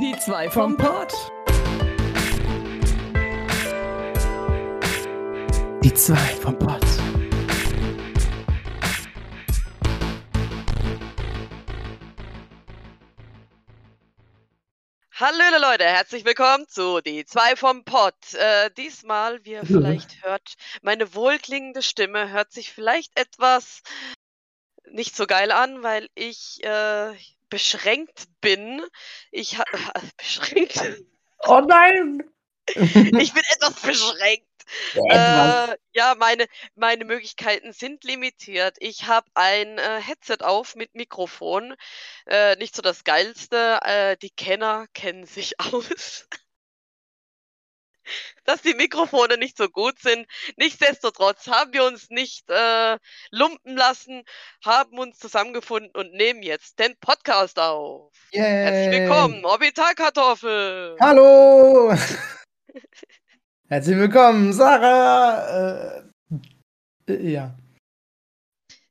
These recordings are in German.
Die zwei vom Pott. Die zwei vom Pott. Hallo Leute, herzlich willkommen zu Die zwei vom Pott. Äh, diesmal, wie ihr vielleicht hört, meine wohlklingende Stimme hört sich vielleicht etwas nicht so geil an, weil ich äh, beschränkt bin. Ich habe beschränkt. Oh nein! ich bin etwas beschränkt. Äh, ja, meine, meine Möglichkeiten sind limitiert. Ich habe ein äh, Headset auf mit Mikrofon. Äh, nicht so das Geilste. Äh, die Kenner kennen sich aus dass die Mikrofone nicht so gut sind. Nichtsdestotrotz haben wir uns nicht äh, lumpen lassen, haben uns zusammengefunden und nehmen jetzt den Podcast auf. Yay. Herzlich willkommen, Orbitalkartoffel. Hallo! Herzlich willkommen, Sarah! Äh, äh, ja.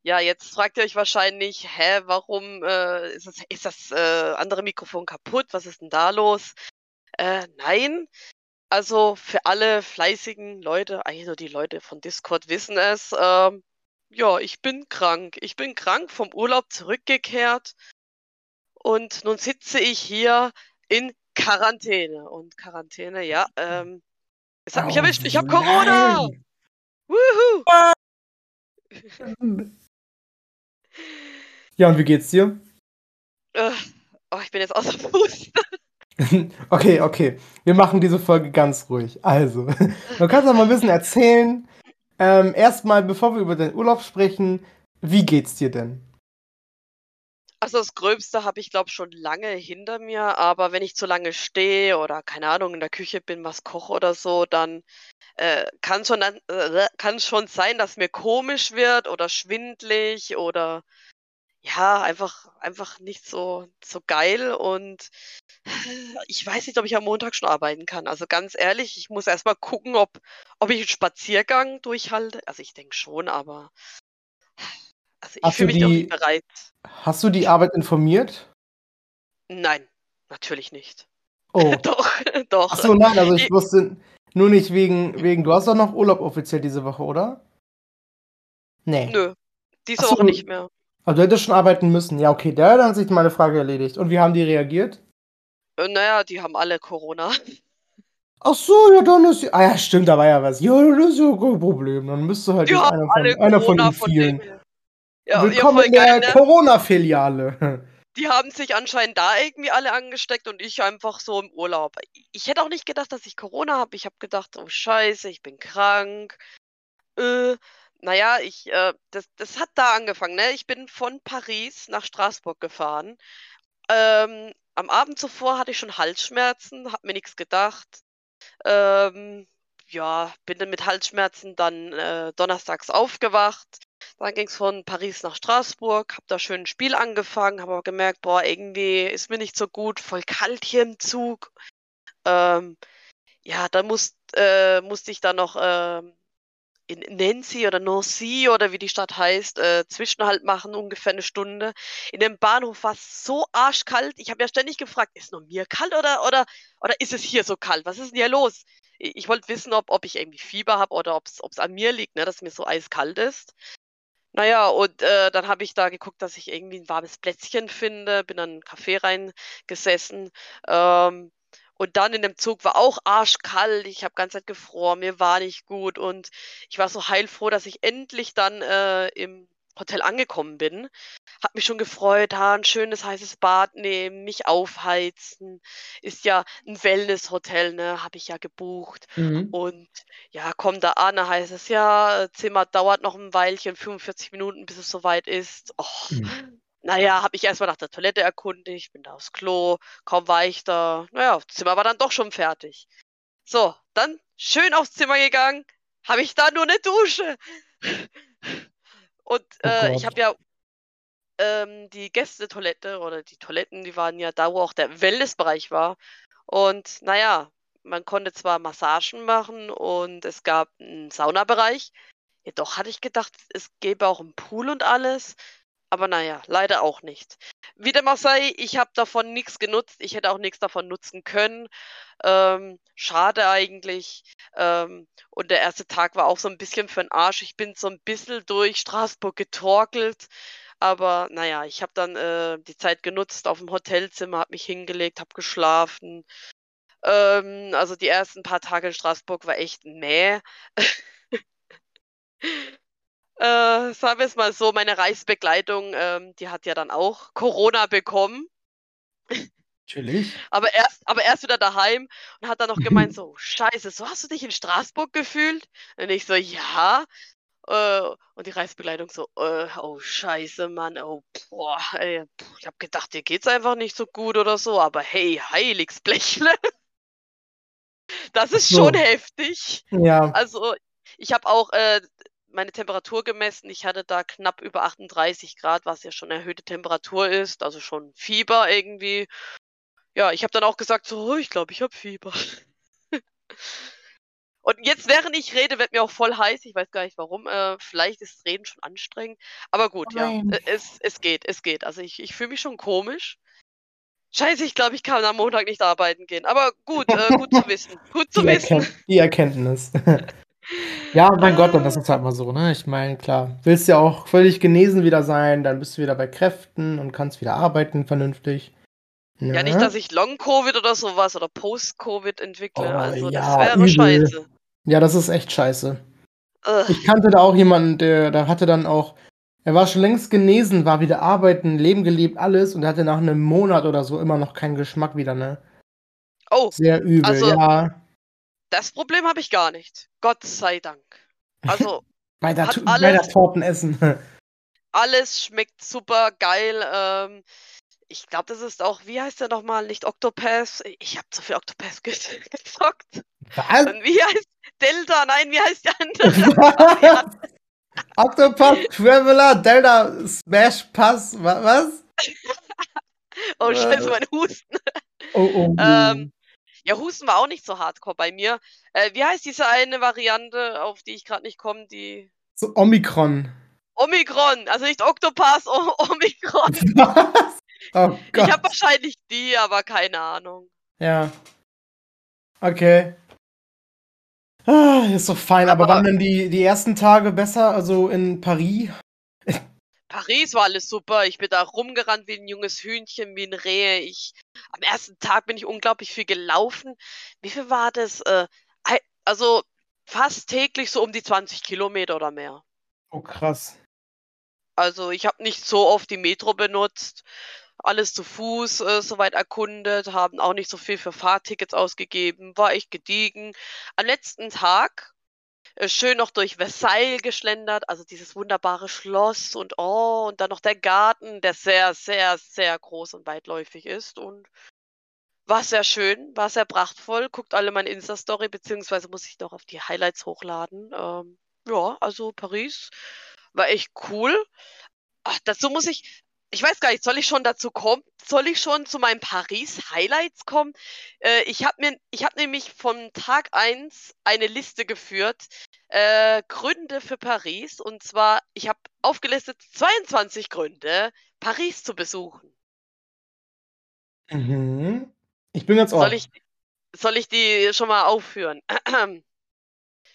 Ja, jetzt fragt ihr euch wahrscheinlich, hä, warum äh, ist das, ist das äh, andere Mikrofon kaputt? Was ist denn da los? Äh, nein, also für alle fleißigen Leute, eigentlich nur die Leute von Discord wissen es, ähm, ja, ich bin krank. Ich bin krank vom Urlaub zurückgekehrt und nun sitze ich hier in Quarantäne. Und Quarantäne, ja, ähm, es hat mich Oh, erwischt. Ich habe Corona! nein. Ja, und wie geht's dir? Äh, oh, ich bin jetzt außer Fuß. okay, okay. Wir machen diese Folge ganz ruhig. Also, du kannst doch mal ein bisschen erzählen. Ähm, erstmal, bevor wir über den Urlaub sprechen, wie geht's dir denn? Also das Gröbste habe ich, glaube schon lange hinter mir, aber wenn ich zu lange stehe oder keine Ahnung in der Küche bin, was koche oder so, dann äh, kann schon äh, schon sein, dass mir komisch wird oder schwindlig oder ja, einfach einfach nicht so so geil und ich weiß nicht, ob ich am Montag schon arbeiten kann. Also ganz ehrlich, ich muss erst mal gucken, ob ob ich einen Spaziergang durchhalte. Also ich denke schon, aber also ich fühle mich noch die- nicht bereit. Hast du die Arbeit informiert? Nein, natürlich nicht. Oh. Doch, doch. Achso, nein, also ich wusste nur nicht wegen, wegen, du hast doch noch Urlaub offiziell diese Woche, oder? Nee. Nö, diese so, Woche nicht mehr. Aber du hättest schon arbeiten müssen. Ja, okay, da hat sich meine Frage erledigt. Und wie haben die reagiert? Äh, Naja, die haben alle Corona. Ach so, ja, dann ist. Ah ja, stimmt, da war ja was. Ja, das ist ja kein Problem. Dann müsste halt Die jetzt haben einer von, einer von den von vielen. her. Ja, ja, Willkommen in der ne? Corona-Filiale. Die haben sich anscheinend da irgendwie alle angesteckt und ich einfach so im Urlaub. Ich hätte auch nicht gedacht, dass ich Corona habe. Ich habe gedacht, oh Scheiße, ich bin krank. Äh, naja, ich, äh, das, das hat da angefangen, ne? Ich bin von Paris nach Straßburg gefahren. Ähm, am Abend zuvor hatte ich schon Halsschmerzen, hab mir nichts gedacht. Ähm, ja, bin dann mit Halsschmerzen dann äh, donnerstags aufgewacht. Dann ging es von Paris nach Straßburg, habe da schön ein Spiel angefangen, habe aber gemerkt, boah, irgendwie ist mir nicht so gut, voll kalt hier im Zug. Ähm, ja, dann muss, äh, musste ich dann noch ähm, in Nancy oder Nancy oder wie die Stadt heißt, äh, Zwischenhalt machen, ungefähr eine Stunde. In dem Bahnhof war es so arschkalt. Ich habe ja ständig gefragt, ist nur mir kalt oder, oder, oder ist es hier so kalt? Was ist denn hier los? Ich, ich wollte wissen, ob, ob ich irgendwie Fieber habe oder ob es an mir liegt, ne, dass mir so eiskalt ist. Naja, und äh, dann habe ich da geguckt, dass ich irgendwie ein warmes Plätzchen finde, bin dann in einen Café reingesessen. Ähm, und dann in dem Zug war auch arschkalt, ich habe ganz Zeit gefroren, mir war nicht gut und ich war so heilfroh, dass ich endlich dann äh, im Hotel angekommen bin. Hab mich schon gefreut, ha, ein schönes heißes Bad nehmen, mich aufheizen. Ist ja ein Wellness-Hotel, ne, habe ich ja gebucht. Mhm. Und ja, komm da an, da heißt es ja, Zimmer dauert noch ein Weilchen, 45 Minuten, bis es soweit ist. Och, Mhm. Naja, habe ich erstmal nach der Toilette erkundigt, bin da aufs Klo, kaum war ich da. Naja, das Zimmer war dann doch schon fertig. So, dann schön aufs Zimmer gegangen, habe ich da nur eine Dusche. Und Oh äh, ich Gott. habe ja ähm, die Gästetoilette oder die Toiletten, die waren ja da, wo auch der Wellnessbereich war. Und naja, man konnte zwar Massagen machen und es gab einen Saunabereich. Jedoch hatte ich gedacht, es gäbe auch einen Pool und alles. Aber naja, leider auch nicht. Wie dem auch sei, ich habe davon nichts genutzt. Ich hätte auch nichts davon nutzen können. Ähm, schade eigentlich. Ähm, und der erste Tag war auch so ein bisschen für den Arsch. Ich bin so ein bisschen durch Straßburg getorkelt. Aber naja, ich habe dann äh, die Zeit genutzt auf dem Hotelzimmer, habe mich hingelegt, habe geschlafen. Ähm, also die ersten paar Tage in Straßburg war echt mäh. Äh, sagen wir es mal so, meine Reisbegleitung, ähm, die hat ja dann auch Corona bekommen. Natürlich. Aber erst, aber erst wieder daheim und hat dann noch gemeint, so, scheiße, so hast du dich in Straßburg gefühlt? Und ich so, ja. Äh, und die Reisbegleitung so, äh, oh scheiße, Mann, oh, boah, ey, ich hab gedacht, dir geht's einfach nicht so gut oder so, aber hey, Heiligsblechle. Das ist So. schon heftig. Ja. Also, ich habe auch äh, meine Temperatur gemessen. Ich hatte da knapp über 38 Grad, was ja schon erhöhte Temperatur ist, also schon Fieber irgendwie. Ja, ich habe dann auch gesagt, so, oh, ich glaube, ich habe Fieber. Und jetzt, während ich rede, wird mir auch voll heiß. Ich weiß gar nicht warum. Äh, vielleicht ist das Reden schon anstrengend. Aber gut, ja. Nein. äh, Es, es geht, es geht. Also ich, ich fühle mich schon komisch. Scheiße, ich glaube, ich kann am Montag nicht arbeiten gehen. Aber gut, äh, gut zu wissen. Gut zu Die, wissen. Erkennt die Erkenntnis. ja, mein Gott, dann das ist halt mal so, ne? Ich meine, klar, willst ja auch völlig genesen wieder sein, dann bist du wieder bei Kräften und kannst wieder arbeiten vernünftig. Ja, nicht, dass ich Long-Covid oder sowas oder Post-Covid entwickle. Oh, also, das ja, wäre übel. scheiße. Ja, das ist echt scheiße. Ugh. Ich kannte da auch jemanden, der, der hatte dann auch, er war schon längst genesen, war wieder arbeiten, Leben gelebt, alles und hatte nach einem Monat oder so immer noch keinen Geschmack wieder, ne? Oh, Sehr übel, Also- ja. Das Problem habe ich gar nicht. Gott sei Dank. Also, Bei der, hat alles- der Tortenessen. alles schmeckt super geil. Ähm, ich glaube, das ist auch, wie heißt der nochmal? Nicht Octopath. Ich habe zu viel Octopath ge gezockt. Was? Und wie heißt Delta? Nein, wie heißt der andere? Octopath Traveler, Delta Smash Pass, wa- was? Oh, scheiße, Äh. mein Husten. Oh, oh. Ähm, ja, Husten war auch nicht so hardcore bei mir. Äh, wie heißt diese eine Variante, auf die ich gerade nicht komme? Die so Omikron. Omikron. Also nicht Octopath, o Omikron. Was? Oh Gott. Ich habe wahrscheinlich die, aber keine Ahnung. ja. Okay. Ah, ist doch fein, aber, Aber- waren denn die, die ersten Tage besser, also in Paris? Paris war alles super. Ich bin da rumgerannt wie ein junges Hühnchen, wie ein Reh. Ich, am ersten Tag bin ich unglaublich viel gelaufen. Wie viel war das? Äh, also fast täglich so um die 20 Kilometer oder mehr. Oh, krass. Also ich habe nicht so oft die Metro benutzt. Alles zu Fuß äh, soweit erkundet, haben auch nicht so viel für Fahrtickets ausgegeben, war echt gediegen. Am letzten Tag schön noch durch Versailles geschlendert, also dieses wunderbare Schloss und oh, und dann noch der Garten, der sehr, sehr, sehr groß und weitläufig ist und war sehr schön, war sehr prachtvoll. Guckt alle meine Insta-Story, beziehungsweise muss ich noch auf die Highlights hochladen. Ähm, ja, also Paris war echt cool. Ach, dazu muss ich, ich weiß gar nicht, soll ich schon dazu kommen? Soll ich schon zu meinen Paris-Highlights kommen? Äh, ich habe mir, ich habe nämlich von Tag 1 eine Liste geführt, äh, Gründe für Paris. Und zwar, ich habe aufgelistet 22 Gründe, Paris zu besuchen. Mhm. Ich bin jetzt off. Soll ich, soll ich die schon mal aufführen?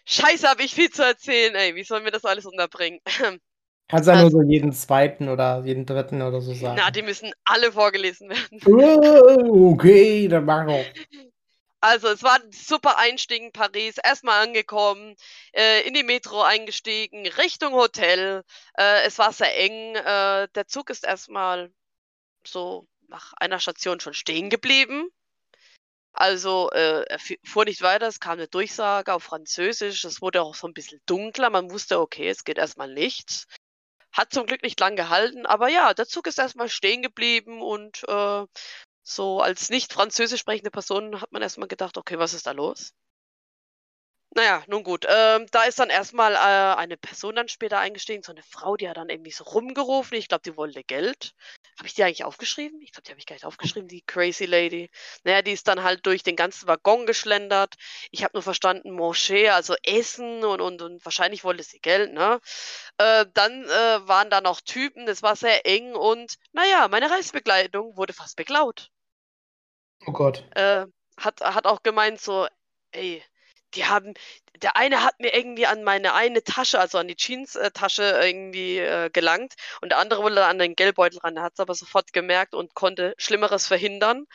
Scheiße, habe ich viel zu erzählen, ey. Wie sollen wir das alles unterbringen? Kannst ja nur so jeden zweiten oder jeden dritten oder so sagen. Na, die müssen alle vorgelesen werden. Oh, okay, dann mach doch. Also, es war ein super Einstieg in Paris. Erstmal angekommen, äh, in die Metro eingestiegen, Richtung Hotel. Äh, es war sehr eng. Äh, der Zug ist erstmal so nach einer Station schon stehen geblieben. Also, äh, er fuhr nicht weiter. Es kam eine Durchsage auf Französisch. Es wurde auch so ein bisschen dunkler. Man wusste, okay, es geht erstmal nichts. Hat zum Glück nicht lang gehalten, aber ja, der Zug ist erstmal stehen geblieben und äh, so als nicht französisch sprechende Person hat man erstmal gedacht, okay, was ist da los? Naja, nun gut. Ähm, da ist dann erstmal äh, eine Person dann später eingestiegen, so eine Frau, die hat dann irgendwie so rumgerufen. Ich glaube, die wollte Geld. Habe ich die eigentlich aufgeschrieben? Ich glaube, die habe ich gar nicht aufgeschrieben, die Crazy Lady. Naja, die ist dann halt durch den ganzen Waggon geschlendert. Ich habe nur verstanden, Moschee, also Essen und, und, und wahrscheinlich wollte sie Geld, ne? Äh, dann äh, waren da noch Typen, das war sehr eng und naja, meine Reisbegleitung wurde fast beklaut. Oh Gott. Äh, hat, hat auch gemeint so, ey, die haben, der eine hat mir irgendwie an meine eine Tasche, also an die Jeans-Tasche irgendwie äh, gelangt und der andere wollte an den Geldbeutel ran. Er hat es aber sofort gemerkt und konnte Schlimmeres verhindern.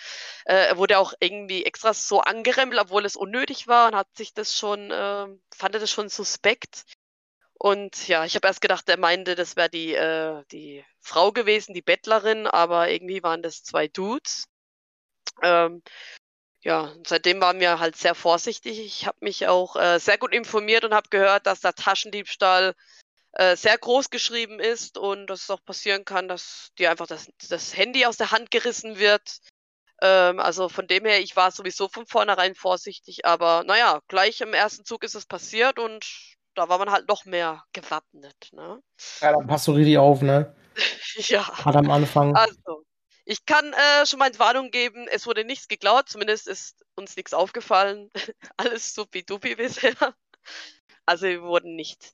Äh, er wurde auch irgendwie extra so angerempelt, obwohl es unnötig war und hat sich das schon, äh, fand er das schon suspekt. Und ja, ich habe erst gedacht, er meinte, das wäre die, äh, die Frau gewesen, die Bettlerin, aber irgendwie waren das zwei Dudes. Ähm, ja, seitdem waren wir halt sehr vorsichtig. Ich habe mich auch äh, sehr gut informiert und habe gehört, dass der Taschendiebstahl äh, sehr groß geschrieben ist und dass es auch passieren kann, dass dir einfach das, das Handy aus der Hand gerissen wird. Ähm, also von dem her, ich war sowieso von vornherein vorsichtig, aber naja, gleich im ersten Zug ist es passiert und da war man halt noch mehr gewappnet. Ne? Ja, dann passt du richtig auf, ne? ja. Gerade am Anfang. Also, ich kann äh, schon mal Entwarnung geben, es wurde nichts geklaut, zumindest ist uns nichts aufgefallen. Alles supi-dupi bisher. Also wir wurden nicht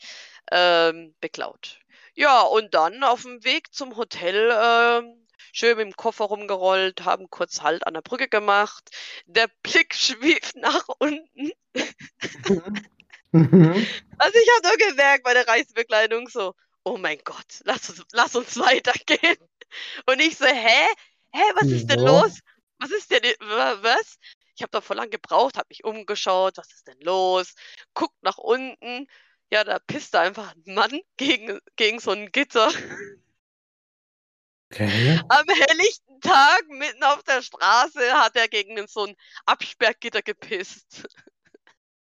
ähm, beklaut. Ja, und dann auf dem Weg zum Hotel ähm, schön mit dem Koffer rumgerollt, haben kurz Halt an der Brücke gemacht. Der Blick schwief nach unten. Mhm. Also ich habe nur gemerkt bei der Reisebekleidung so, oh mein Gott, lass uns, lass uns weitergehen. Und ich so, hä? Hä, was ist denn Wieso? los? Was ist denn, wa- was? Ich habe da voll lang gebraucht, habe mich umgeschaut, was ist denn los? Guckt nach unten. Ja, da pisst da einfach ein Mann gegen, gegen so ein Gitter. Okay. Am helllichten Tag, mitten auf der Straße, hat er gegen so ein Absperrgitter gepisst.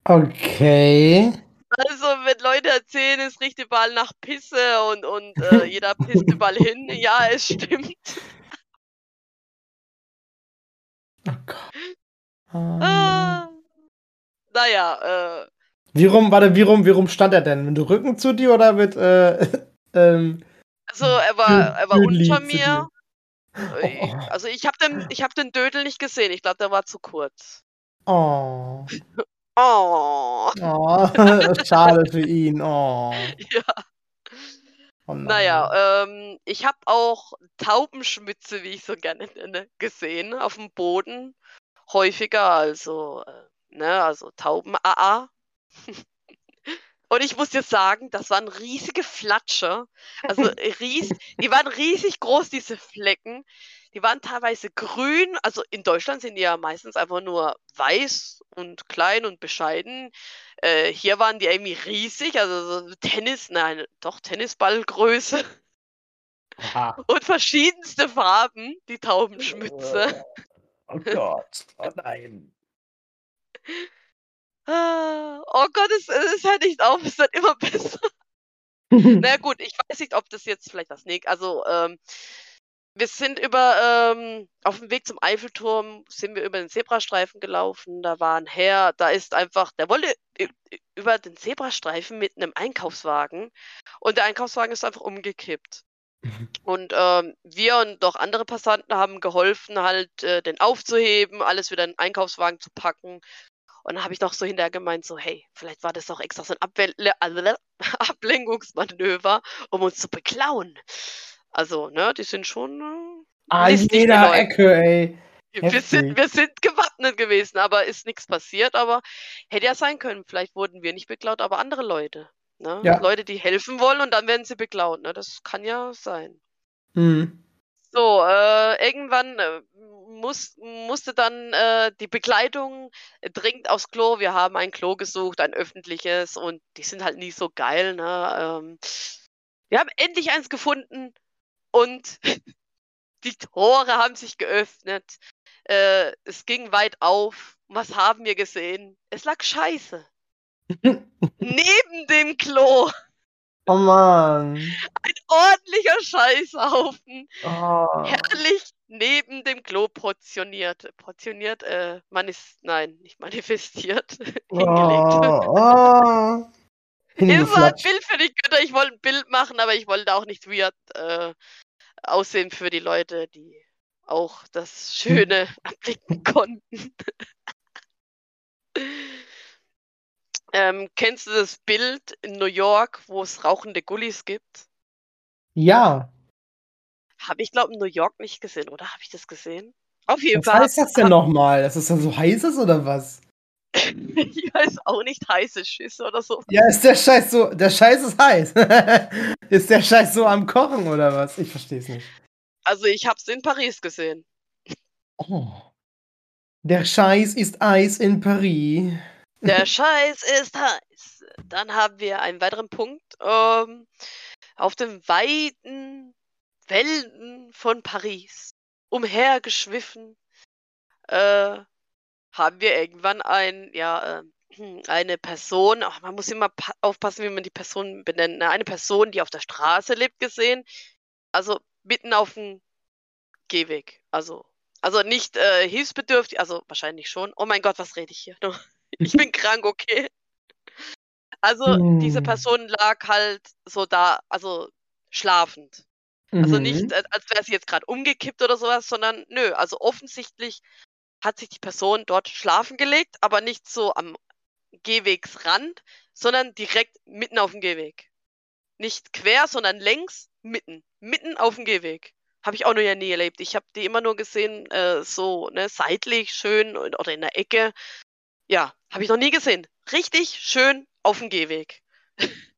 Okay. Also, wenn Leute erzählen, es riecht überall nach Pisse und, und äh, jeder pisst überall hin, ja, es stimmt. Oh Gott. Ähm, Ah. Naja, äh, Wie rum, warte, wie rum, wie rum stand er denn? Mit dem Rücken zu dir oder mit, äh, ähm, also er war, er war unter mir. Äh, Oh. Also ich habe den, ich hab den Dödel nicht gesehen. Ich glaube, der war zu kurz. Oh. Oh. Oh. Schade für ihn. Oh. Ja. oh. Naja, ähm, ich habe auch Taubenschmütze, wie ich so gerne nenne, gesehen auf dem Boden. Häufiger, also, äh, ne, also Tauben-AA. Und ich muss dir sagen, das waren riesige Flatsche. Also ries, die waren riesig groß, diese Flecken. Die waren teilweise grün. Also in Deutschland sind die ja meistens einfach nur weiß und klein und bescheiden. Äh, hier waren die irgendwie riesig, also so Tennis, nein, doch Tennisballgröße Aha. und verschiedenste Farben, die Taubenschmütze. Oh Gott. Oh nein. Ah, Oh Gott, es, es hört nicht auf, es wird immer besser. Na gut, ich weiß nicht, ob das jetzt vielleicht was Neg. Also, ähm, wir sind über, ähm, auf dem Weg zum Eiffelturm, sind wir über den Zebrastreifen gelaufen. Da war ein Herr, da ist einfach, der wollte über den Zebrastreifen mit einem Einkaufswagen und der Einkaufswagen ist einfach umgekippt. Und ähm, wir und noch andere Passanten haben geholfen, halt äh, den aufzuheben, alles wieder in den Einkaufswagen zu packen. Und dann habe ich noch so hinterher gemeint, so, hey, vielleicht war das auch extra so ein Abwel äh, Ablenkungsmanöver, um uns zu beklauen. Also, ne, die sind schon äh, Ah, die jeder. Ecke, ey. Wir sind, wir sind gewappnet gewesen, aber ist nichts passiert. Aber hätte ja sein können, vielleicht wurden wir nicht beklaut, aber andere Leute. Ne? Ja. Leute, die helfen wollen und dann werden sie beklaut. Ne? Das kann ja sein. Hm. So, äh, irgendwann äh, muss, musste dann äh, die Begleitung dringend aufs Klo. Wir haben ein Klo gesucht, ein öffentliches, und die sind halt nie so geil. Ne? Ähm, wir haben endlich eins gefunden und die Tore haben sich geöffnet. Äh, es ging weit auf. Was haben wir gesehen? Es lag Scheiße. Neben dem Klo. Oh Mann. Ein ordentlicher Scheißhaufen. Oh. herrlich neben dem Klo portioniert. Portioniert, äh, man ist, nein, nicht manifestiert. hingelegt. Oh. Oh. Mal ein. Bild für die Götter. Ich wollte ein Bild machen, aber ich wollte auch nicht weird äh, Aussehen für die Leute, die auch das Schöne erblicken konnten. ähm, kennst du das Bild in New York, wo es rauchende Gullis gibt? Ja. Habe ich, glaube in New York nicht gesehen, oder habe ich das gesehen? Auf jeden was Fall. Was heißt das denn nochmal? Dass es dann so heiß ist oder was? Ich weiß auch nicht, heiße Schüsse oder so. Ja, ist der Scheiß so, der Scheiß ist heiß. ist der Scheiß so am Kochen oder was? Ich verstehe es nicht. Also ich habe es in Paris gesehen. Oh. Der Scheiß ist Eis in Paris. Der Scheiß ist heiß. Dann haben wir einen weiteren Punkt. Ähm, auf den weiten Wänden von Paris, umhergeschwiffen, äh, haben wir irgendwann ein, ja, äh, eine Person, ach, man muss immer aufpassen, wie man die Person benennt, ne? eine Person, die auf der Straße lebt, gesehen. Also mitten auf dem Gehweg. Also, also nicht äh, hilfsbedürftig, also wahrscheinlich schon. Oh mein Gott, was rede ich hier? Ich bin krank, okay. Also hm. diese Person lag halt so da, also schlafend. Also nicht, mhm. als wäre sie jetzt gerade umgekippt oder sowas, sondern nö, also offensichtlich hat sich die Person dort schlafen gelegt, aber nicht so am Gehwegsrand, sondern direkt mitten auf dem Gehweg. Nicht quer, sondern längs, mitten. Mitten auf dem Gehweg. Habe ich auch noch nie erlebt. Ich habe die immer nur gesehen, äh, so ne, seitlich schön oder in der Ecke. Ja, habe ich noch nie gesehen. Richtig schön auf dem Gehweg.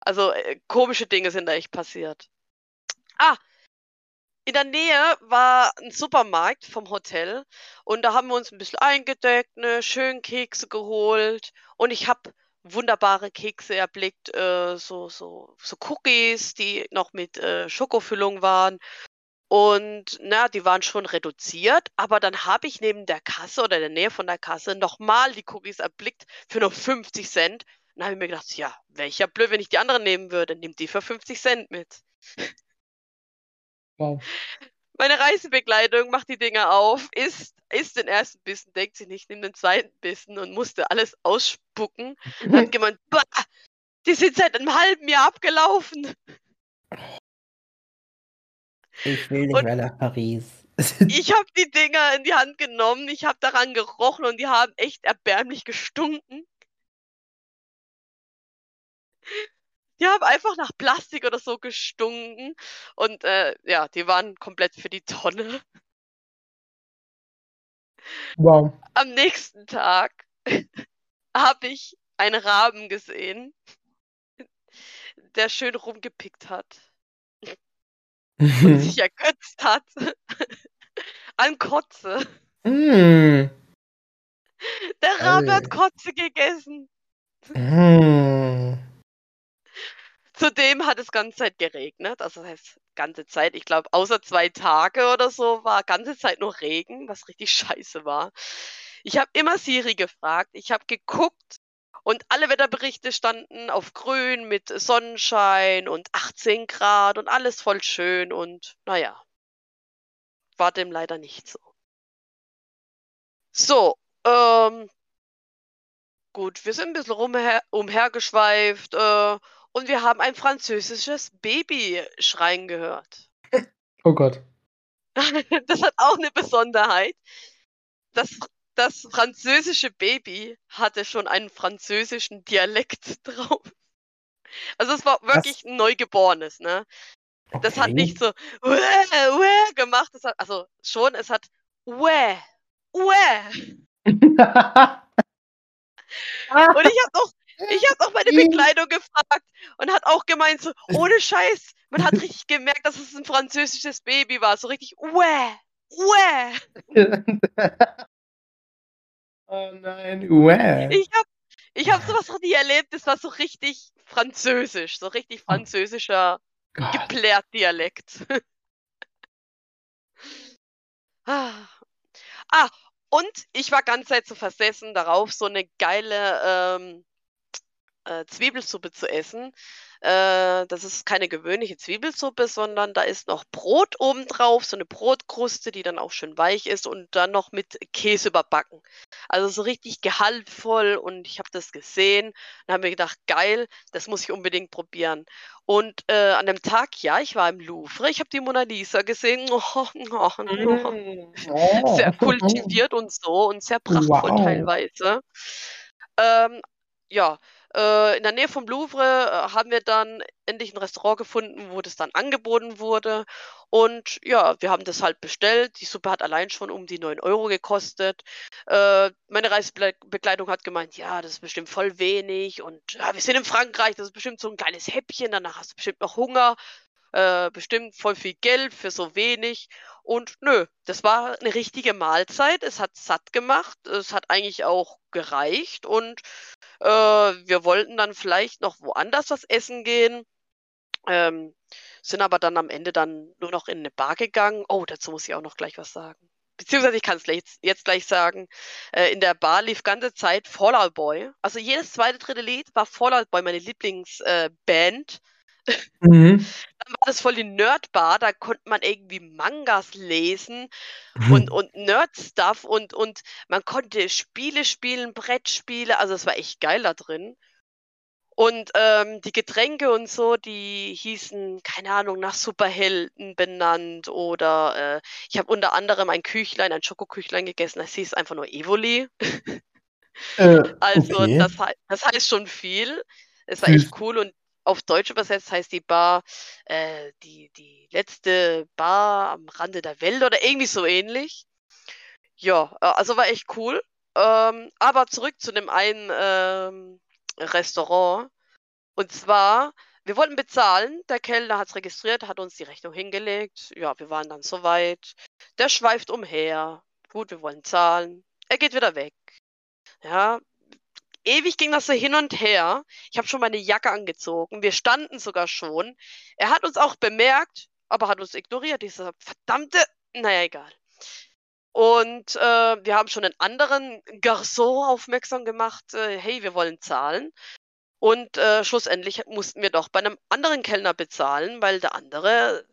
also äh, komische Dinge sind da echt passiert. Ah, in der Nähe war ein Supermarkt vom Hotel und da haben wir uns ein bisschen eingedeckt, ne, schön Kekse geholt und ich habe wunderbare Kekse erblickt, äh, so, so, so Cookies, die noch mit äh, Schokofüllung waren. Und na, die waren schon reduziert, aber dann habe ich neben der Kasse oder in der Nähe von der Kasse nochmal die Cookies erblickt für nur 50 Cent. Dann habe ich mir gedacht, ja, welcher blöd, wenn ich die anderen nehmen würde, nimm die für 50 Cent mit. Wow. Meine Reisebegleitung macht die Dinge auf, isst, isst den ersten Bissen, denkt sich nicht, nimmt den zweiten Bissen und musste alles ausspucken. Und hat gemeint, bah, die sind seit einem halben Jahr abgelaufen. Ich will nicht und mehr nach Paris. ich habe die Dinger in die Hand genommen, ich habe daran gerochen und die haben echt erbärmlich gestunken. Die haben einfach nach Plastik oder so gestunken. Und äh, ja, die waren komplett für die Tonne. Wow. Am nächsten Tag habe ich einen Raben gesehen, der schön rumgepickt hat. Und sich ergötzt hat an Kotze. Mm. Der Rabe hat Kotze gegessen. Mm. Zudem hat es ganze Zeit geregnet, also das heißt ganze Zeit, ich glaube, außer zwei Tage oder so war ganze Zeit nur Regen, was richtig scheiße war. Ich habe immer Siri gefragt, ich habe geguckt und alle Wetterberichte standen auf grün mit Sonnenschein und 18 Grad und alles voll schön und naja, war dem leider nicht so. So, ähm, gut, wir sind ein bisschen rumher umhergeschweift. Äh, und wir haben ein französisches Baby schreien gehört. Oh Gott. das hat auch eine Besonderheit. Das, das französische Baby hatte schon einen französischen Dialekt drauf. Also es war wirklich Was? ein Neugeborenes, ne? Okay. Das hat nicht so uäh, uäh gemacht, das hat, also schon, es hat uäh, uäh. Und ich habe noch ich habe auch meine Bekleidung gefragt und hat auch gemeint, so, ohne Scheiß, man hat richtig gemerkt, dass es ein französisches Baby war. So richtig, uäh, uäh. oh nein, uäh. Ich habe ich hab sowas noch nie erlebt, das war so richtig französisch, so richtig oh französischer, oh geplärt Dialekt. ah. ah, und ich war ganz Zeit so versessen darauf, so eine geile ähm, äh, Zwiebelsuppe zu essen. Äh, das ist keine gewöhnliche Zwiebelsuppe, sondern da ist noch Brot obendrauf, so eine Brotkruste, die dann auch schön weich ist und dann noch mit Käse überbacken. Also so richtig gehaltvoll und ich habe das gesehen und habe mir gedacht, geil, das muss ich unbedingt probieren. Und äh, an dem Tag, ja, ich war im Louvre, ich habe die Mona Lisa gesehen, oh, oh, oh, Mm, sehr oh. kultiviert und so und sehr prachtvoll Wow. teilweise. Ähm, ja, äh, in der Nähe vom Louvre äh, haben wir dann endlich ein Restaurant gefunden, wo das dann angeboten wurde. Und ja, wir haben das halt bestellt. Die Suppe hat allein schon um die 9 Euro gekostet. Äh, meine Reisebegleitung hat gemeint, ja, das ist bestimmt voll wenig. Und ja, wir sind in Frankreich, das ist bestimmt so ein kleines Häppchen, danach hast du bestimmt noch Hunger. Äh, bestimmt voll viel Geld für so wenig. Und nö, das war eine richtige Mahlzeit. Es hat satt gemacht. Es hat eigentlich auch gereicht. Und äh, wir wollten dann vielleicht noch woanders was essen gehen. Ähm, sind aber dann am Ende dann nur noch in eine Bar gegangen. Oh, dazu muss ich auch noch gleich was sagen. Beziehungsweise ich kann es jetzt, jetzt gleich sagen. Äh, in der Bar lief ganze Zeit Fallout Boy. Also jedes zweite, dritte Lied war Fallout Boy, meine Lieblingsband. Äh. Mhm. War das voll die Nerdbar, da konnte man irgendwie Mangas lesen und, und Nerd-Stuff und, und man konnte Spiele spielen, Brettspiele, also es war echt geil da drin. Und ähm, die Getränke und so, die hießen, keine Ahnung, nach Superhelden benannt oder äh, ich habe unter anderem ein Küchlein, ein Schokoküchlein gegessen, das hieß einfach nur Evoli. Äh, Also okay. das, das heißt schon viel. Es war echt cool und auf Deutsch übersetzt heißt die Bar äh, die, die letzte Bar am Rande der Welt oder irgendwie so ähnlich. Ja, äh, also war echt cool. Ähm, aber zurück zu dem einen ähm, Restaurant. Und zwar, wir wollten bezahlen. Der Kellner hat es registriert, hat uns die Rechnung hingelegt. Ja, wir waren dann soweit. Der schweift umher. Gut, wir wollen zahlen. Er geht wieder weg. Ja, ewig ging das so hin und her. Ich habe schon meine Jacke angezogen. Wir standen sogar schon. Er hat uns auch bemerkt, aber hat uns ignoriert. Dieser verdammte, naja, egal. Und äh, wir haben schon einen anderen Garçon aufmerksam gemacht, äh, hey, wir wollen zahlen. Und äh, schlussendlich mussten wir doch bei einem anderen Kellner bezahlen, weil der andere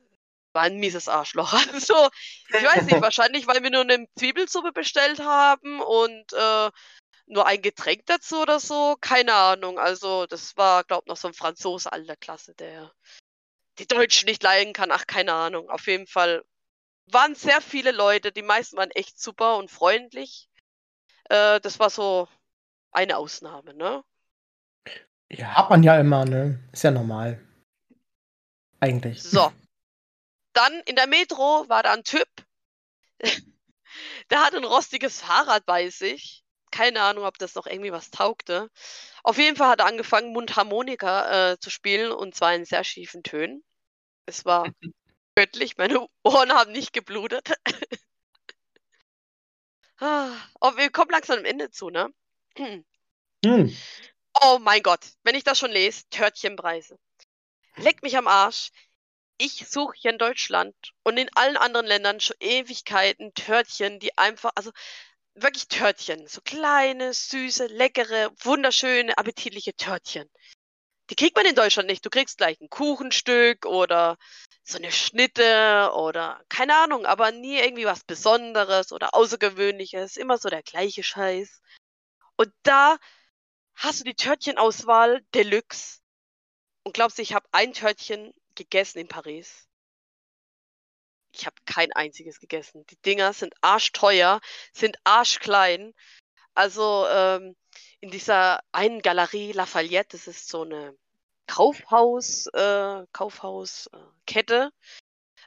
war ein mieses Arschloch. Also, ich weiß nicht, wahrscheinlich, weil wir nur eine Zwiebelsuppe bestellt haben und äh, nur ein Getränk dazu oder so. Keine Ahnung. Also, das war, glaub noch so ein Franzose alter Klasse, der die Deutschen nicht leiden kann. Ach, keine Ahnung. Auf jeden Fall waren sehr viele Leute. Die meisten waren echt super und freundlich. Äh, das war so eine Ausnahme, ne? Ja, hat man ja immer, ne? Ist ja normal. Eigentlich. So. Dann in der Metro war da ein Typ. Der hatte ein rostiges Fahrrad bei sich. Keine Ahnung, ob das noch irgendwie was taugte. Auf jeden Fall hat er angefangen, Mundharmonika äh, zu spielen und zwar in sehr schiefen Tönen. Es war göttlich, meine Ohren haben nicht geblutet. Ah, oh, wir kommen langsam am Ende zu, ne? Hm. Oh mein Gott, wenn ich das schon lese, Törtchenpreise. Leck mich am Arsch. Ich suche hier in Deutschland und in allen anderen Ländern schon Ewigkeiten Törtchen, die einfach, also wirklich Törtchen, so kleine, süße, leckere, wunderschöne, appetitliche Törtchen. Die kriegt man in Deutschland nicht. Du kriegst gleich ein Kuchenstück oder so eine Schnitte oder keine Ahnung, aber nie irgendwie was Besonderes oder Außergewöhnliches. Immer so der gleiche Scheiß. Und da hast du die Törtchenauswahl Deluxe. Und glaubst du, ich habe ein Törtchen gegessen in Paris? Ich habe kein einziges gegessen. Die Dinger sind arschteuer, sind arschklein. Also ähm, in dieser einen Galerie Lafayette, das ist so eine Kaufhaus, äh, Kaufhauskette.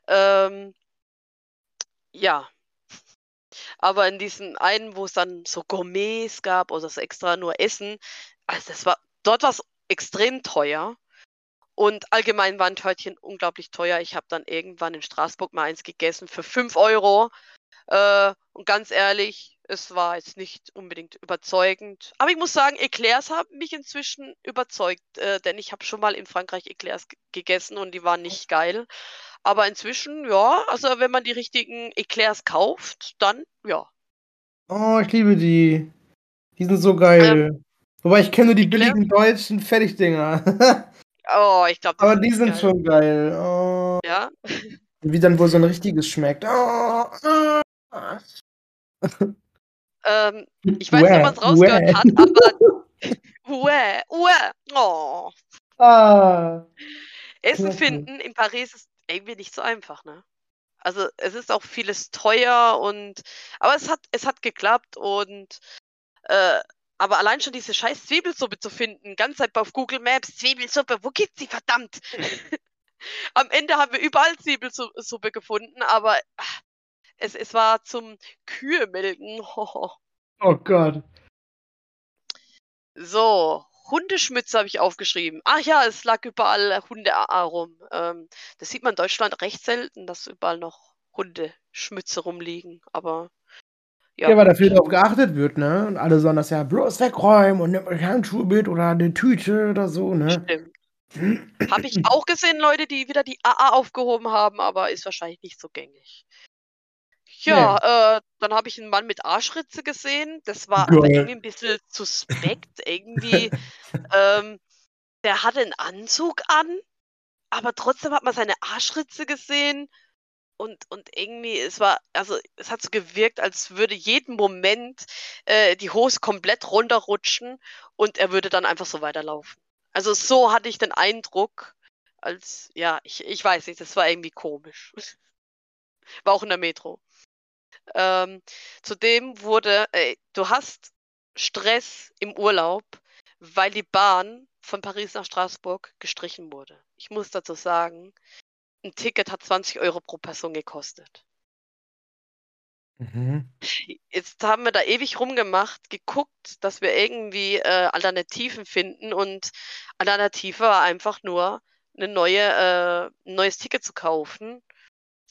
Ähm, ja. Aber in diesem einen, wo es dann so Gourmets gab oder so extra nur Essen, also das war, dort war es extrem teuer. Und allgemein waren Törtchen unglaublich teuer. Ich habe dann irgendwann in Straßburg mal eins gegessen für 5 Euro. Äh, und ganz ehrlich, es war jetzt nicht unbedingt überzeugend. Aber ich muss sagen, Eclairs haben mich inzwischen überzeugt, äh, denn ich habe schon mal in Frankreich Eclairs gegessen und die waren nicht geil. Aber inzwischen, ja, also wenn man die richtigen Eclairs kauft, dann ja. Oh, ich liebe die. Die sind so geil. Ähm, Wobei ich kenne nur die Eclair? billigen deutschen Fertigdinger. Oh, ich glaube, Aber die sind geil. schon geil. Oh. Ja? Wie dann wohl so ein richtiges schmeckt. Oh, oh. ähm, ich weiß nicht, ob man es rausgehört hat, aber. Uäh, uäh, oh. Ah. Essen finden in Paris ist irgendwie nicht so einfach, ne? Also es ist auch vieles teuer und aber es hat es hat geklappt und äh, aber allein schon diese scheiß Zwiebelsuppe zu finden, ganz Zeit auf Google Maps, Zwiebelsuppe, wo gibt's sie, verdammt? Am Ende haben wir überall Zwiebelsuppe gefunden, aber es, es war zum Kühemelken. Oh. oh Gott. So, Hundeschmütze habe ich aufgeschrieben. Ach ja, es lag überall Hunde rum. Ähm, das sieht man in Deutschland recht selten, dass überall noch Hundeschmütze rumliegen. Aber ja. ja, weil da viel drauf geachtet wird, ne? Und alle sollen das ja bloß wegräumen und nimmt euch Handschuhe mit oder eine Tüte oder so, ne? Stimmt. Habe ich auch gesehen, Leute, die wieder die AA aufgehoben haben, aber ist wahrscheinlich nicht so gängig. Ja, nee. äh, dann habe ich einen Mann mit Arschritze gesehen. Das war aber irgendwie ein bisschen suspekt. irgendwie, ähm, der hatte einen Anzug an, aber trotzdem hat man seine Arschritze gesehen. Und, und irgendwie, es war, also es hat so gewirkt, als würde jeden Moment äh, die Hose komplett runterrutschen und er würde dann einfach so weiterlaufen. Also so hatte ich den Eindruck, als, ja, ich, ich weiß nicht, das war irgendwie komisch. War auch in der Metro. Ähm, zudem wurde, äh, du hast Stress im Urlaub, weil die Bahn von Paris nach Straßburg gestrichen wurde. Ich muss dazu sagen, ein Ticket hat 20 Euro pro Person gekostet. Mhm. Jetzt haben wir da ewig rumgemacht, geguckt, dass wir irgendwie äh, Alternativen finden und Alternative war einfach nur eine neue, äh, ein neues Ticket zu kaufen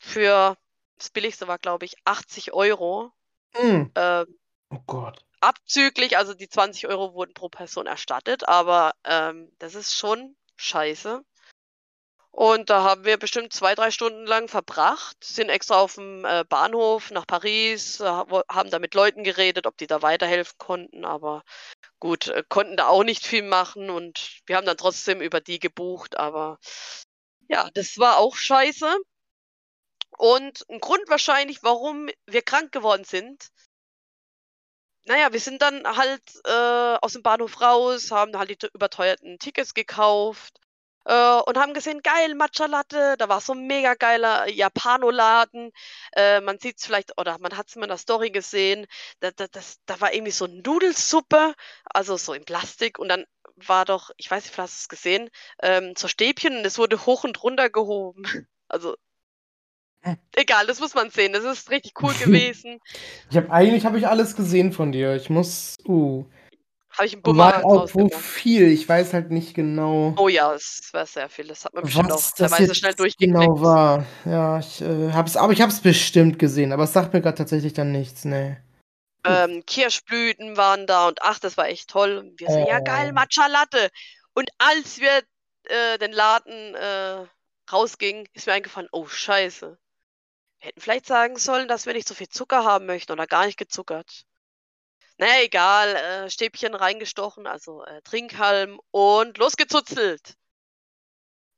für das billigste war, glaube ich, 80 Euro. Mm. Ähm, oh Gott. Abzüglich, also die 20 Euro wurden pro Person erstattet, aber ähm, das ist schon scheiße. Und da haben wir bestimmt zwei, drei Stunden lang verbracht, sind extra auf dem äh, Bahnhof nach Paris, äh, haben da mit Leuten geredet, ob die da weiterhelfen konnten, aber gut, äh, konnten da auch nicht viel machen und wir haben dann trotzdem über die gebucht, aber ja, das war auch scheiße. Und ein Grund wahrscheinlich, warum wir krank geworden sind. Naja, wir sind dann halt äh, aus dem Bahnhof raus, haben halt die überteuerten Tickets gekauft äh, und haben gesehen, geil, Matcha Latte, da war so ein mega geiler Japanoladen. Äh, man sieht es vielleicht, oder man hat es in meiner Story gesehen, da, da, das, da war irgendwie so Nudelsuppe, also so in Plastik und dann war doch, ich weiß nicht, hast du es gesehen, ähm, so Stäbchen und es wurde hoch und runter gehoben. Also Egal, das muss man sehen. Das ist richtig cool gewesen. ich habe eigentlich habe ich alles gesehen von dir. Ich muss. Uh. Habe ich einen Bumerang auch wo viel, ich weiß halt nicht genau. Oh ja, es war sehr viel. Das hat man bestimmt auch teilweise schnell durchgeklickt. Genau war. Ja, ich äh, hab's, aber ich habe es bestimmt gesehen, aber es sagt mir gerade tatsächlich dann nichts, ne. Ähm, Kirschblüten waren da und ach, das war echt toll. Und wir oh. so, ja geil, oh. Matcha Latte. Und als wir äh, den Laden äh, rausgingen, ist mir eingefallen, oh scheiße, wir hätten vielleicht sagen sollen, dass wir nicht so viel Zucker haben möchten oder gar nicht gezuckert. Naja, egal, äh, Stäbchen reingestochen, also äh, Trinkhalm und losgezuzelt.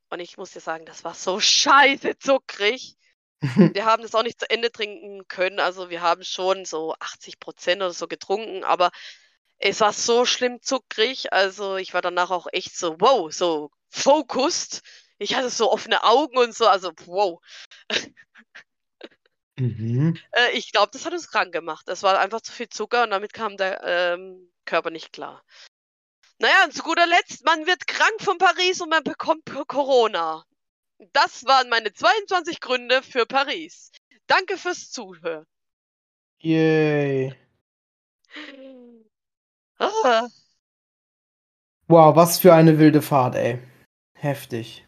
Und ich muss dir sagen, das war so scheiße zuckrig. wir haben das auch nicht zu Ende trinken können. Also wir haben schon so 80 Prozent oder so getrunken, aber es war so schlimm zuckrig. Also ich war danach auch echt so, wow, so focused. Ich hatte so offene Augen und so, also wow. Mhm. Äh, ich glaube, das hat uns krank gemacht. Es war einfach zu viel Zucker und damit kam der ähm, Körper nicht klar. Naja, und zu guter Letzt, man wird krank von Paris und man bekommt Corona. Das waren meine 22 Gründe für Paris. Danke fürs Zuhören. Yay. Ah. Wow, was für eine wilde Fahrt, ey. Heftig.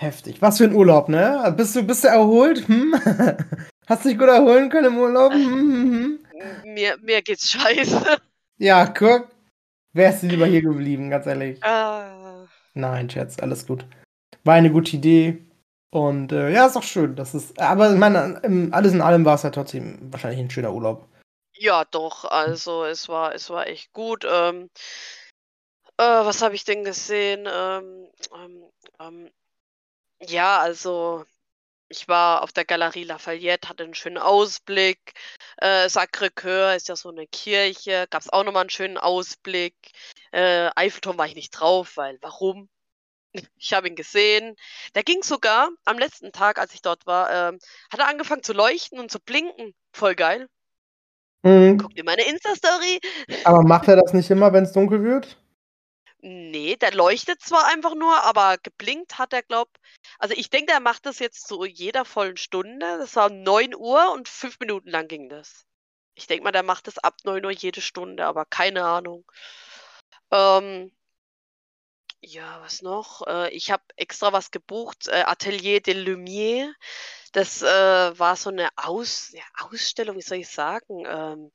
Heftig. Was für ein Urlaub, ne? Bist du, bist du erholt? Hm? Hast du dich gut erholen können im Urlaub? Hm, hm, hm? Mir, mir geht's scheiße. Ja, guck. Wärst du lieber hier geblieben, ganz ehrlich. Uh. Nein, Schatz, alles gut. War eine gute Idee. Und äh, ja, ist auch schön. Das ist, aber ich meine, alles in allem war es ja trotzdem wahrscheinlich ein schöner Urlaub. Ja, doch, also es war es war echt gut. Ähm, äh, was habe ich denn gesehen? Ähm, ähm, ähm, ja, also ich war auf der Galerie Lafayette, hatte 'n schönen Ausblick. Äh, Sacré-Cœur ist ja so 'ne Kirche, gab's auch noch mal 'n schönen Ausblick. Äh, Eiffelturm war ich nicht drauf, weil warum? Ich habe ihn gesehen. Der ging sogar am letzten Tag, als ich dort war, ähm hat er angefangen zu leuchten und zu blinken. Voll geil. Mhm. Guck dir meine Insta-Story. Aber macht er das nicht immer, wenn's dunkel wird? Ne, der leuchtet zwar einfach nur, aber geblinkt hat er, glaube also, ich denke, der macht das jetzt zu jeder vollen Stunde. Das war um 9:00 und 5 Minuten lang ging das. Ich denke mal, der macht das ab 9:00 jede Stunde, aber keine Ahnung. Ähm ja, was noch? Äh, ich habe extra was gebucht, äh, Atelier des Lumières. Das, äh, war so 'ne Aus ja, Ausstellung, wie soll ich sagen? Ähm,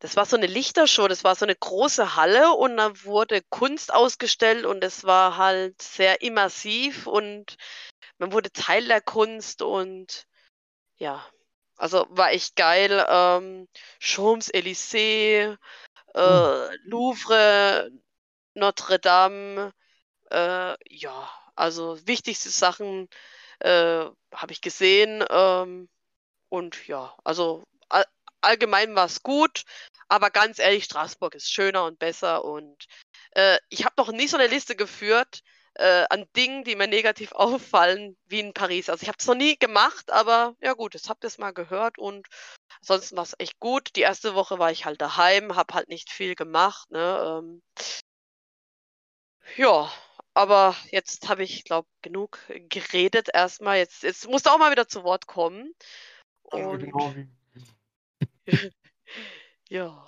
das war so 'ne Lichtershow, das war so 'ne große Halle und da wurde Kunst ausgestellt und es war halt sehr immersiv und man wurde Teil der Kunst und ja, also, war echt geil. Ähm, Champs-Élysées, Mhm. äh, Louvre, Notre Dame, äh, ja, also, wichtigste Sachen, äh, habe ich gesehen, ähm, und ja, also, all allgemein war's gut, aber ganz ehrlich, Straßburg ist schöner und besser und, äh, ich habe noch nie so 'ne Liste geführt, äh, an Dingen, die mir negativ auffallen, wie in Paris. Also, ich habe das noch nie gemacht, aber ja gut, jetzt habt ihr's mal gehört und ansonsten war's echt gut. Die 1. Woche war ich halt daheim, habe halt nicht viel gemacht, ne, ähm Ja, aber jetzt habe ich, glaube, genug geredet erst mal. Jetzt jetzt musst du auch mal wieder zu Wort kommen und genau ja.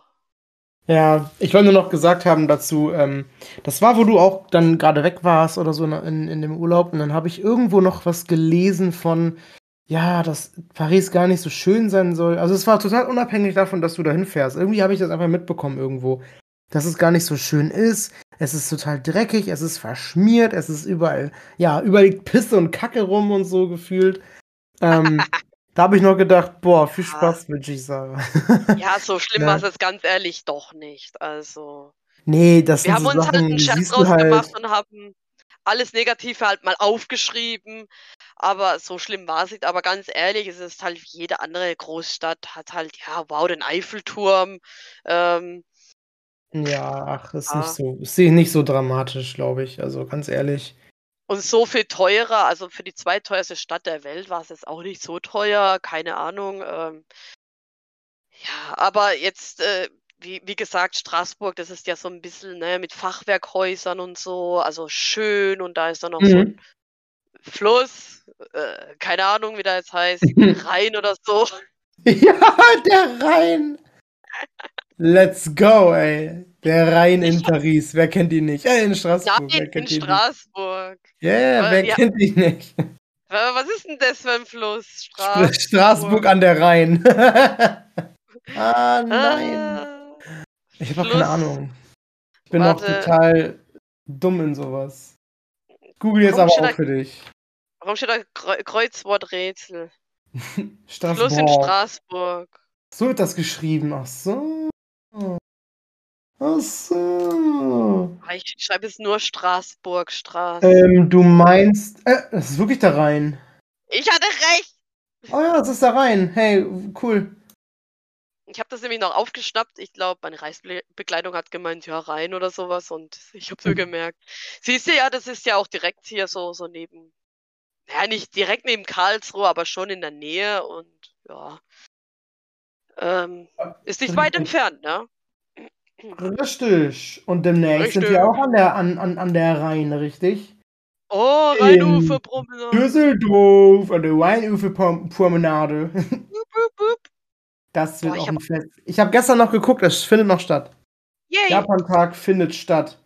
Ja, ich wollte nur noch gesagt haben dazu, ähm, das war, wo du auch dann grade weg warst oder so in in dem Urlaub und dann habe ich irgendwo noch was gelesen von, ja, dass Paris gar nicht so schön sein soll. Also, es war total unabhängig davon, dass du da hinfährst. Irgendwie habe ich das einfach mitbekommen irgendwo, dass es gar nicht so schön ist. Es ist total dreckig, es ist verschmiert, es ist überall ja, überall liegt Pisse und Kacke rum und so gefühlt. Ähm, da habe ich noch gedacht: „Boah, viel. Spaß wünsche ich Sarah.“ Ja, so schlimm war's Ne? jetzt ganz ehrlich doch nicht. Also, Ne, das wir sind haben so uns halt Sachen, 'n die Scherz draus gemacht halt. und haben alles Negative halt mal aufgeschrieben, aber so schlimm war's nicht. Aber ganz ehrlich, es ist halt wie jede andere Großstadt, hat halt, ja, wow, den Eiffelturm, ähm Ja, ach, ist nicht Ja. so sehe ich nicht so dramatisch, glaube ich, also, ganz ehrlich. Und so viel teurer also, für die zweiteuerste Stadt der Welt war's jetzt auch nicht so teuer, keine Ahnung, ähm Ja, aber jetzt, äh, wie wie gesagt, Straßburg, das ist ja so 'n bisschen, ne, mit Fachwerkhäusern und so, also, schön und da ist dann noch so 'n Mhm. Fluss, äh, keine Ahnung, wie der jetzt heißt, Rhein oder so. Ja, der Rhein. Let's go, ey. Der Rhein in Paris, wer kennt ihn nicht? Äh, in Straßburg, Nein, in? Straßburg. Ja, Äh, wer ja kennt ihn nicht? wa was ist 'n das für 'n Fluss? Straßburg Straßburg. an der Rhein. Ah, nein. Ah, Ich habe auch keine Ahnung. Ich bin noch warte. total dumm in so was. Google jetzt Warum aber auch da für dich. warum steht da Kreu Kreuzworträtsel? Fluss in. Straßburg. So wird das geschrieben. Ach so. Ach so. Ah, ich schreibe jetzt nur Straßburg, Straß Ähm, du meinst äh, das ist wirklich der Rhein. Ich hatte recht! Oh ja, das ist der Rhein. Hey, cool. Ich habe das nämlich noch aufgeschnappt. Ich glaube, meine Reisble Begleitung hat gemeint, ja, Rhein oder so was und ich habe mir Hm. gemerkt. Siehst du, ja, das ist ja auch direkt hier so so neben ja, nicht direkt neben Karlsruhe, aber schon in der Nähe und ja. Ähm, ist nicht weit Richtig. entfernt, ne? Richtig. Und demnächst sind wir Richtig. auch an der an an an der Rhein, richtig? Oh, In Rheinuferpromenade. Düsseldorf an der Rheinufer-Prom Promenade. Boop, boop, boop. Das Boah, wird ich auch habe 'n Fest. Ich habe gestern noch geguckt, es findet noch statt. Yay. Japantag findet statt.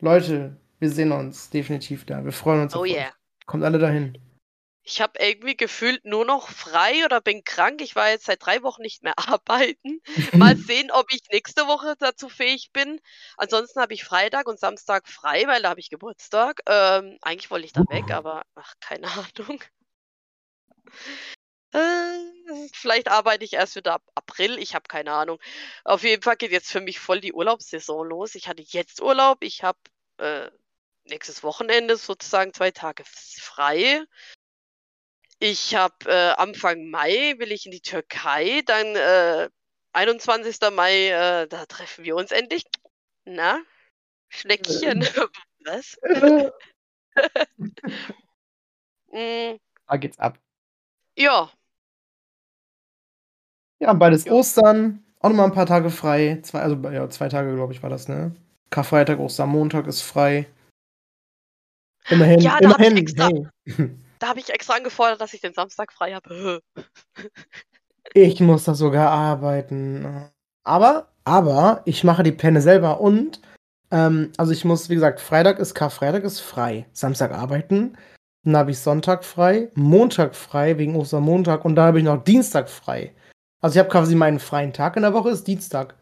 Leute, wir sehen uns definitiv da. Wir freuen uns Oh auf euch. yeah. Kommt alle dahin. Ich habe irgendwie gefühlt nur noch frei oder bin krank. Ich war jetzt seit 3 Wochen nicht mehr arbeiten. Mal sehen, ob ich nächste Woche dazu fähig bin. Ansonsten habe ich Freitag und Samstag frei, weil da habe ich Geburtstag. Ähm, eigentlich wollte ich da weg, aber ach, keine Ahnung. Äh, vielleicht arbeite ich erst wieder ab April, ich habe keine Ahnung. Auf jeden Fall geht jetzt für mich voll die Urlaubssaison los. Ich hatte jetzt Urlaub, ich habe äh, nächstes Wochenende sozusagen zwei Tage frei. Ich habe äh, Anfang Mai will ich in die Türkei, dann äh, 21. Mai, äh, da treffen wir uns endlich. Na, Schneckchen. Was? mm. Da geht's ab. Ja. Ja, bald ist ja. Ostern. Auch nochmal ein paar Tage frei. Zwei, also ja, zwei Tage, glaube ich, war das, ne? Karfreitag, Ostermontag ist frei. Immerhin. Ja, da habe ich, extra, angefordert, dass ich den Samstag frei habe. ich muss da sogar arbeiten. Aber, aber, ich mache die Pläne selber und, ähm, also ich muss, wie gesagt, Freitag ist Karfreitag ist frei. Samstag arbeiten. Dann habe ich Sonntag frei, Montag frei wegen Ostermontag und dann habe ich noch Dienstag frei. Also ich habe quasi meinen freien Tag in der Woche ist Dienstag.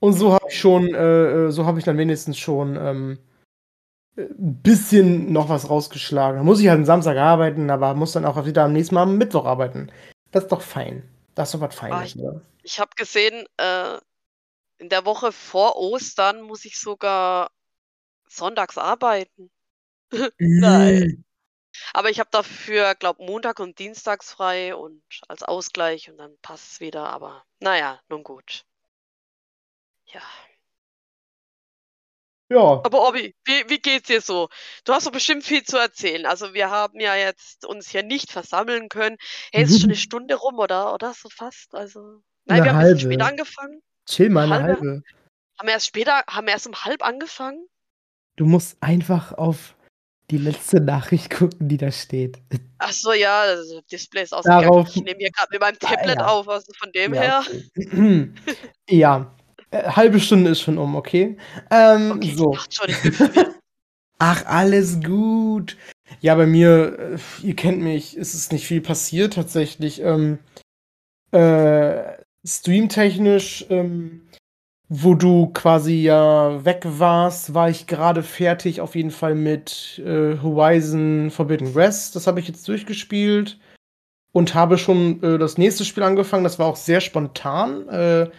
Und so habe ich schon, äh, äh so habe ich dann wenigstens schon ähm, bisschen noch was rausgeschlagen. Da muss ich halt am Samstag arbeiten, aber muss dann auch wieder am nächsten Mal am Mittwoch arbeiten. Das ist doch fein. Das ist doch was Feines, ah, ich? Ich habe gesehen, äh, in der Woche vor Ostern muss ich sogar sonntags arbeiten. Nein. Aber ich habe dafür, glaube Montag und Dienstags frei und als Ausgleich und dann passt es wieder. Aber naja, nun gut. Ja. Ja. Aber Obi, wie, wie geht's dir so? Du hast doch bestimmt viel zu erzählen. Also wir haben ja jetzt uns hier nicht versammeln können. Hey, ist schon eine Stunde rum, oder? Oder so fast? Also. Nein, eine wir haben halbe. bisschen später angefangen. Chill mal, eine halbe. halbe. Haben wir erst später, haben wir erst um halb angefangen? Du musst einfach auf die letzte Nachricht gucken, die da steht. Ach so, ja, das Display ist ausgegangen. Darauf, ich nehme hier gerade mit meinem Tablet ja. auf, also von dem ja, her. Ja, äh, halbe Stunde ist schon um, okay? Ähm, okay, so. Schon, Ach, alles gut. Ja, bei mir, äh, ihr kennt mich, ist es nicht viel passiert tatsächlich. Ähm, äh, streamtechnisch, ähm, wo du quasi ja weg warst, war ich gerade fertig auf jeden Fall mit äh, Horizon Forbidden West. Das habe ich jetzt durchgespielt und habe schon äh, das nächste Spiel angefangen. Das war auch sehr spontan. Äh,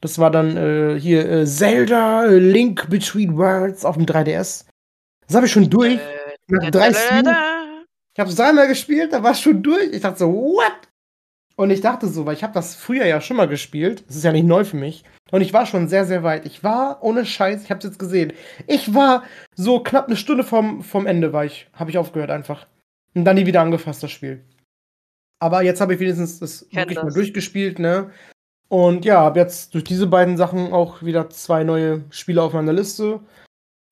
das war dann äh, hier äh, Zelda äh, Link Between Worlds auf dem 3DS. Das habe ich schon durch. Nach drei Streams. Ich habe es dreimal gespielt, da war es schon durch. Ich dachte so, what? Und ich dachte so, weil ich habe das früher ja schon mal gespielt. Das ist ja nicht neu für mich. Und ich war schon sehr, sehr weit. Ich war, ohne Scheiß, ich habe es jetzt gesehen. Ich war so knapp eine Stunde vom, vom Ende, war ich, habe ich aufgehört einfach. Und dann nie wieder angefasst, das Spiel. Aber jetzt habe ich wenigstens das wirklich das. mal durchgespielt, ne? Und ja, habe jetzt durch diese beiden Sachen auch wieder zwei neue Spiele auf meiner Liste.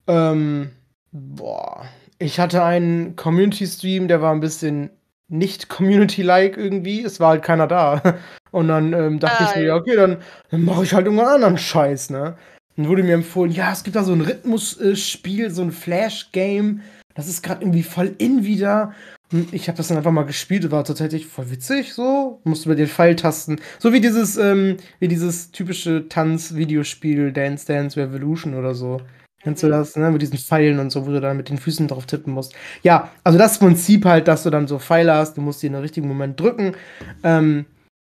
Ähm, boah. Ich hatte einen Community-Stream, der war ein bisschen nicht Community-like irgendwie. Es war halt keiner da. Und dann ähm, dachte Nein. ich mir, ja, okay, dann, dann mache ich halt irgendeinen anderen Scheiß, ne? Dann wurde mir empfohlen, ja, es gibt da so ein Rhythmusspiel, so ein Flash-Game. Das ist gerade irgendwie voll in wieder. Und ich habe das dann einfach mal gespielt und war tatsächlich voll witzig, so. Musste über den Pfeiltasten. So wie dieses, ähm, wie dieses typische Tanz-Videospiel Dance Dance Revolution oder so. Kennst du das, ne? Mit diesen Pfeilen und so, wo du dann mit den Füßen drauf tippen musst. Ja, also das Prinzip halt, dass du dann so Pfeile hast, du musst die in den richtigen Moment drücken. Ähm,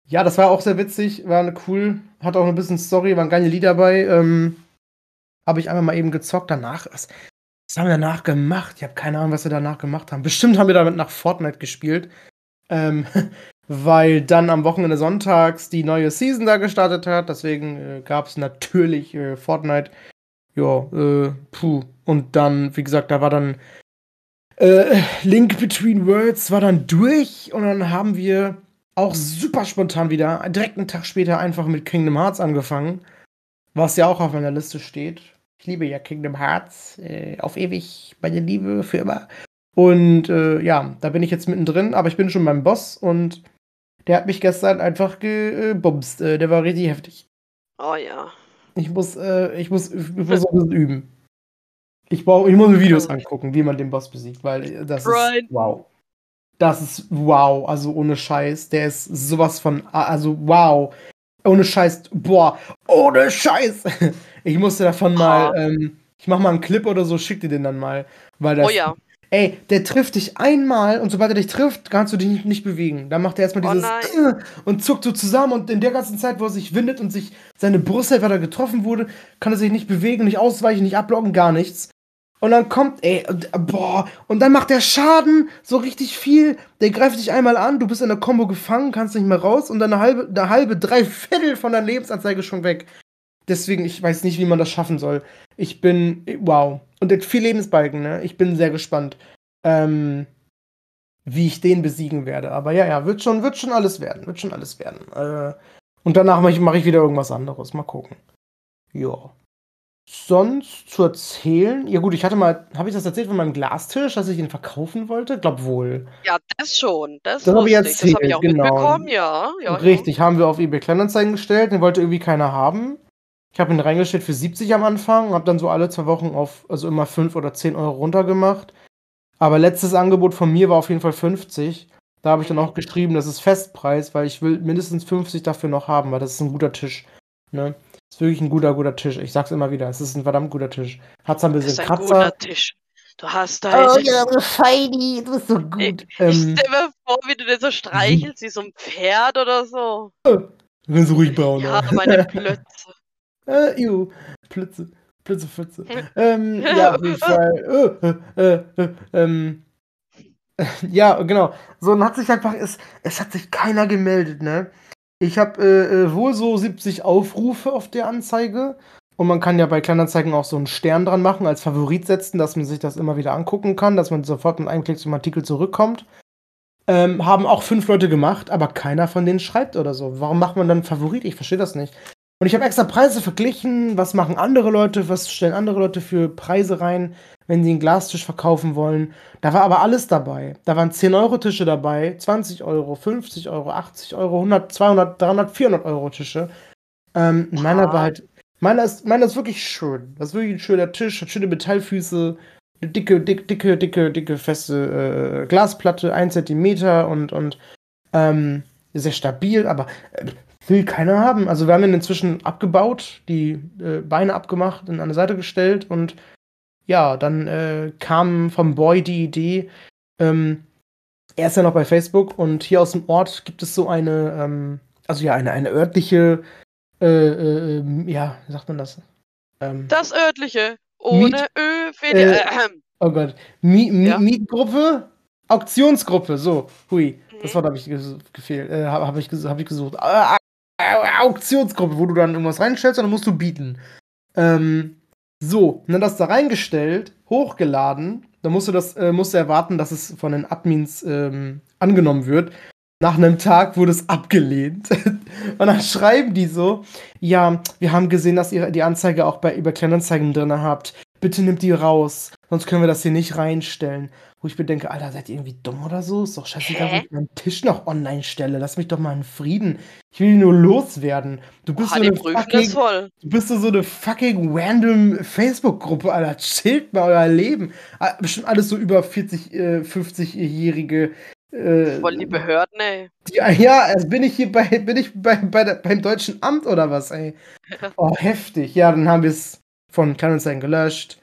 ja, das war auch sehr witzig, war eine cool, hat auch ein bisschen Story, waren geile Lieder dabei. Ähm, habe ich einmal mal eben gezockt. Danach, was, haben wir danach gemacht? Ich habe keine Ahnung, was wir danach gemacht haben. Bestimmt haben wir damit nach Fortnite gespielt. Ähm, weil dann am Wochenende sonntags die neue Season da gestartet hat. Deswegen äh, gab es natürlich äh, Fortnite ja, äh, puh. Und dann, wie gesagt, da war dann äh, Link Between Worlds war dann durch und dann haben wir auch super spontan wieder, direkt einen Tag später einfach mit Kingdom Hearts angefangen, was ja auch auf meiner Liste steht. Ich liebe ja Kingdom Hearts, äh, auf ewig, meine Liebe für immer. Und äh, ja, da bin ich jetzt mittendrin, aber ich bin schon beim Boss und der hat mich gestern einfach gebumst. Äh, der war richtig heftig. Oh ja. Ich muss, äh, ich muss, ich muss ein bisschen üben. Ich, brauch, ich muss mir Videos angucken, wie man den Boss besiegt, weil das right. ist wow. Das ist wow, also ohne Scheiß. Der ist sowas von, also wow. Ohne Scheiß, boah, ohne Scheiß. Ich musste davon mal, ähm, ich mach mal einen Clip oder so, schick dir den dann mal. Weil das, oh ja. Ey, der trifft dich einmal und sobald er dich trifft, kannst du dich nicht, nicht bewegen. Dann macht er erstmal Oh dieses äh, und zuckt so zusammen und in der ganzen Zeit, wo er sich windet und sich seine Brust hält, weil er getroffen wurde, kann er sich nicht bewegen, nicht ausweichen, nicht abblocken, gar nichts. Und dann kommt, ey, und, äh, boah, und dann macht der Schaden so richtig viel. Der greift dich einmal an, du bist in der Combo gefangen, kannst nicht mehr raus und dann eine halbe, eine halbe, drei Viertel von deiner Lebensanzeige schon weg. Deswegen, ich weiß nicht, wie man das schaffen soll. Ich bin, wow. Und der hat vier Lebensbalken, ne? Ich bin sehr gespannt, ähm, wie ich den besiegen werde. Aber ja, ja, wird schon, wird schon alles werden. Wird schon alles werden. Äh, und danach mache ich, mach ich wieder irgendwas anderes. Mal gucken. Ja. Sonst zu erzählen. Ja, gut, ich hatte mal, habe ich das erzählt von meinem Glastisch, dass ich ihn verkaufen wollte? Glaub wohl. Ja, das schon. Das, Das hab ich ich. Das habe ich erzählt, auch genau. mitbekommen, ja. ja Richtig, haben wir auf eBay Kleinanzeigen gestellt, den wollte irgendwie keiner haben. Ich habe ihn reingestellt für 70 am Anfang und habe dann so alle zwei Wochen auf, also immer 5 oder 10 Euro runtergemacht. Aber letztes Angebot von mir war auf jeden Fall 50. Da habe ich dann auch geschrieben, das ist Festpreis, weil ich will mindestens 50 dafür noch haben, weil das ist ein guter Tisch. Ne? Das ist wirklich ein guter, guter Tisch. Ich sag's immer wieder, es ist ein verdammt guter Tisch. Hat zwar ein Das bisschen ist ein Kratzer. guter Tisch. Du hast deine. Oh ja, du Feini, du bist so gut. Ich Ähm, stell mir vor, wie du den so streichelst, wie so ein Pferd oder so. wenn so ruhig braun. Ja, meine Plötze. Äh, ew. Plötze. Plötze, Pfütze. ähm, ja, auf jeden Fall. Äh, äh, äh, äh, ähm, ja, genau. So, dann hat sich einfach, es, es hat sich keiner gemeldet, ne? Ich habe äh, äh, wohl so 70 Aufrufe auf der Anzeige. Und man kann ja bei Kleinanzeigen auch so einen Stern dran machen, als Favorit setzen, dass man sich das immer wieder angucken kann, dass man sofort mit einem Klick zum Artikel zurückkommt. Ähm, haben auch fünf Leute gemacht, aber keiner von denen schreibt oder so. Warum macht man dann Favorit? Ich verstehe das nicht. Und ich habe extra Preise verglichen. Was machen andere Leute? Was stellen andere Leute für Preise rein, wenn sie einen Glastisch verkaufen wollen? Da war aber alles dabei. Da waren 10-Euro-Tische dabei, 20 Euro, 50 Euro, 80 Euro, 100, 200, 300, 400 Euro Tische. Ähm, meiner war halt. Meiner ist, meiner ist wirklich schön. Das ist wirklich ein schöner Tisch, hat schöne Metallfüße, eine dicke, dicke, dicke, dicke, dicke, feste äh, Glasplatte, 1 Zentimeter und, und ähm, sehr stabil, aber äh, will keiner haben. Also wir haben ihn inzwischen abgebaut, die äh, Beine abgemacht, und an eine Seite gestellt und ja, dann äh, kam vom Boy die Idee, ähm, er ist ja noch bei Facebook und hier aus dem Ort gibt es so eine, ähm, also ja, eine, eine örtliche, äh, äh, ähm, ja, wie sagt man das? Ähm, Das örtliche. Ohne Ö. für die- Äh, oh Gott, Mi Mi Ja. Mietgruppe? Auktionsgruppe, so, hui, das Mhm. Wort habe ich gefehlt, äh, habe hab ich, ges hab ich gesucht. Äh, Au- Auktionsgruppe, wo du dann irgendwas reinstellst und dann musst du bieten. Ähm, so, dann das da reingestellt, hochgeladen, dann musst du das, äh, musst du erwarten, dass es von den Admins ähm, angenommen wird. Nach einem Tag wurde es abgelehnt. und dann schreiben die so, ja, wir haben gesehen, dass ihr die Anzeige auch bei über Kleinanzeigen drin habt. Bitte nimmt die raus, sonst können wir das hier nicht reinstellen. Wo ich mir denke, Alter, seid ihr irgendwie dumm oder so? Ist doch scheißegal, Hä? ich meinen Tisch noch online stelle. Lass mich doch mal in Frieden. Ich will ihn nur loswerden. Du bist Boah, so eine fucking, du bist so eine fucking random Facebook-Gruppe, Alter. Chillt mal euer Leben. Ah, Bestimmt alles so über 40, äh, 50-jährige. Äh, Voll die Behörden, ey. die, ja, also bin ich hier bei, bin ich bei, bei der, beim deutschen Amt oder was, ey? Oh, heftig. Ja, dann haben wir es von Kleinanzeigen gelöscht,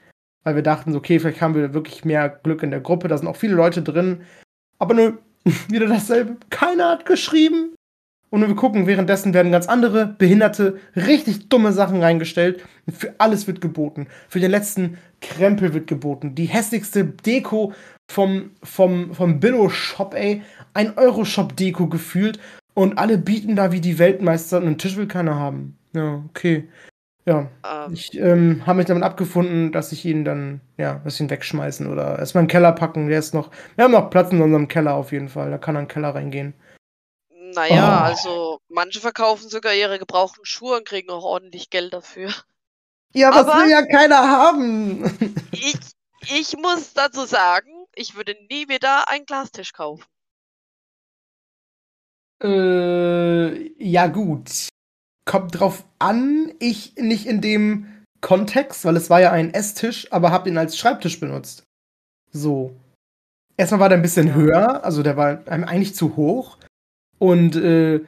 weil wir dachten, so, okay, vielleicht haben wir wirklich mehr Glück in der Gruppe. Da sind auch viele Leute drin. Aber nö, wieder dasselbe. Keiner hat geschrieben. Und wir gucken, währenddessen werden ganz andere, behinderte, richtig dumme Sachen reingestellt. Für alles wird geboten. Für den letzten Krempel wird geboten. Die hässlichste Deko vom, vom, vom Billo-Shop, ey. Ein Euro-Shop-Deko gefühlt. Und alle bieten da wie die Weltmeister und einen Tisch will keiner haben. Ja, okay. Ja, Ähm, ich ähm, habe mich damit abgefunden, dass ich ihn dann, ja, dass ich ihn wegschmeißen oder erstmal in den Keller packen. Der ist noch, wir haben noch Platz in unserem Keller auf jeden Fall. Da kann er in den Keller reingehen. naja, Oh. also manche verkaufen sogar ihre gebrauchten Schuhe und kriegen auch ordentlich Geld dafür. Ja, was Aber- will ja keiner haben? Ich, ich muss dazu sagen, ich würde nie wieder einen Glastisch kaufen. äh, ja, gut. Kommt drauf an, ich nicht in dem Kontext, weil es war ja ein Esstisch, aber habe ihn als Schreibtisch benutzt. So. Erstmal war der ein bisschen höher, also der war einem eigentlich zu hoch. Und äh,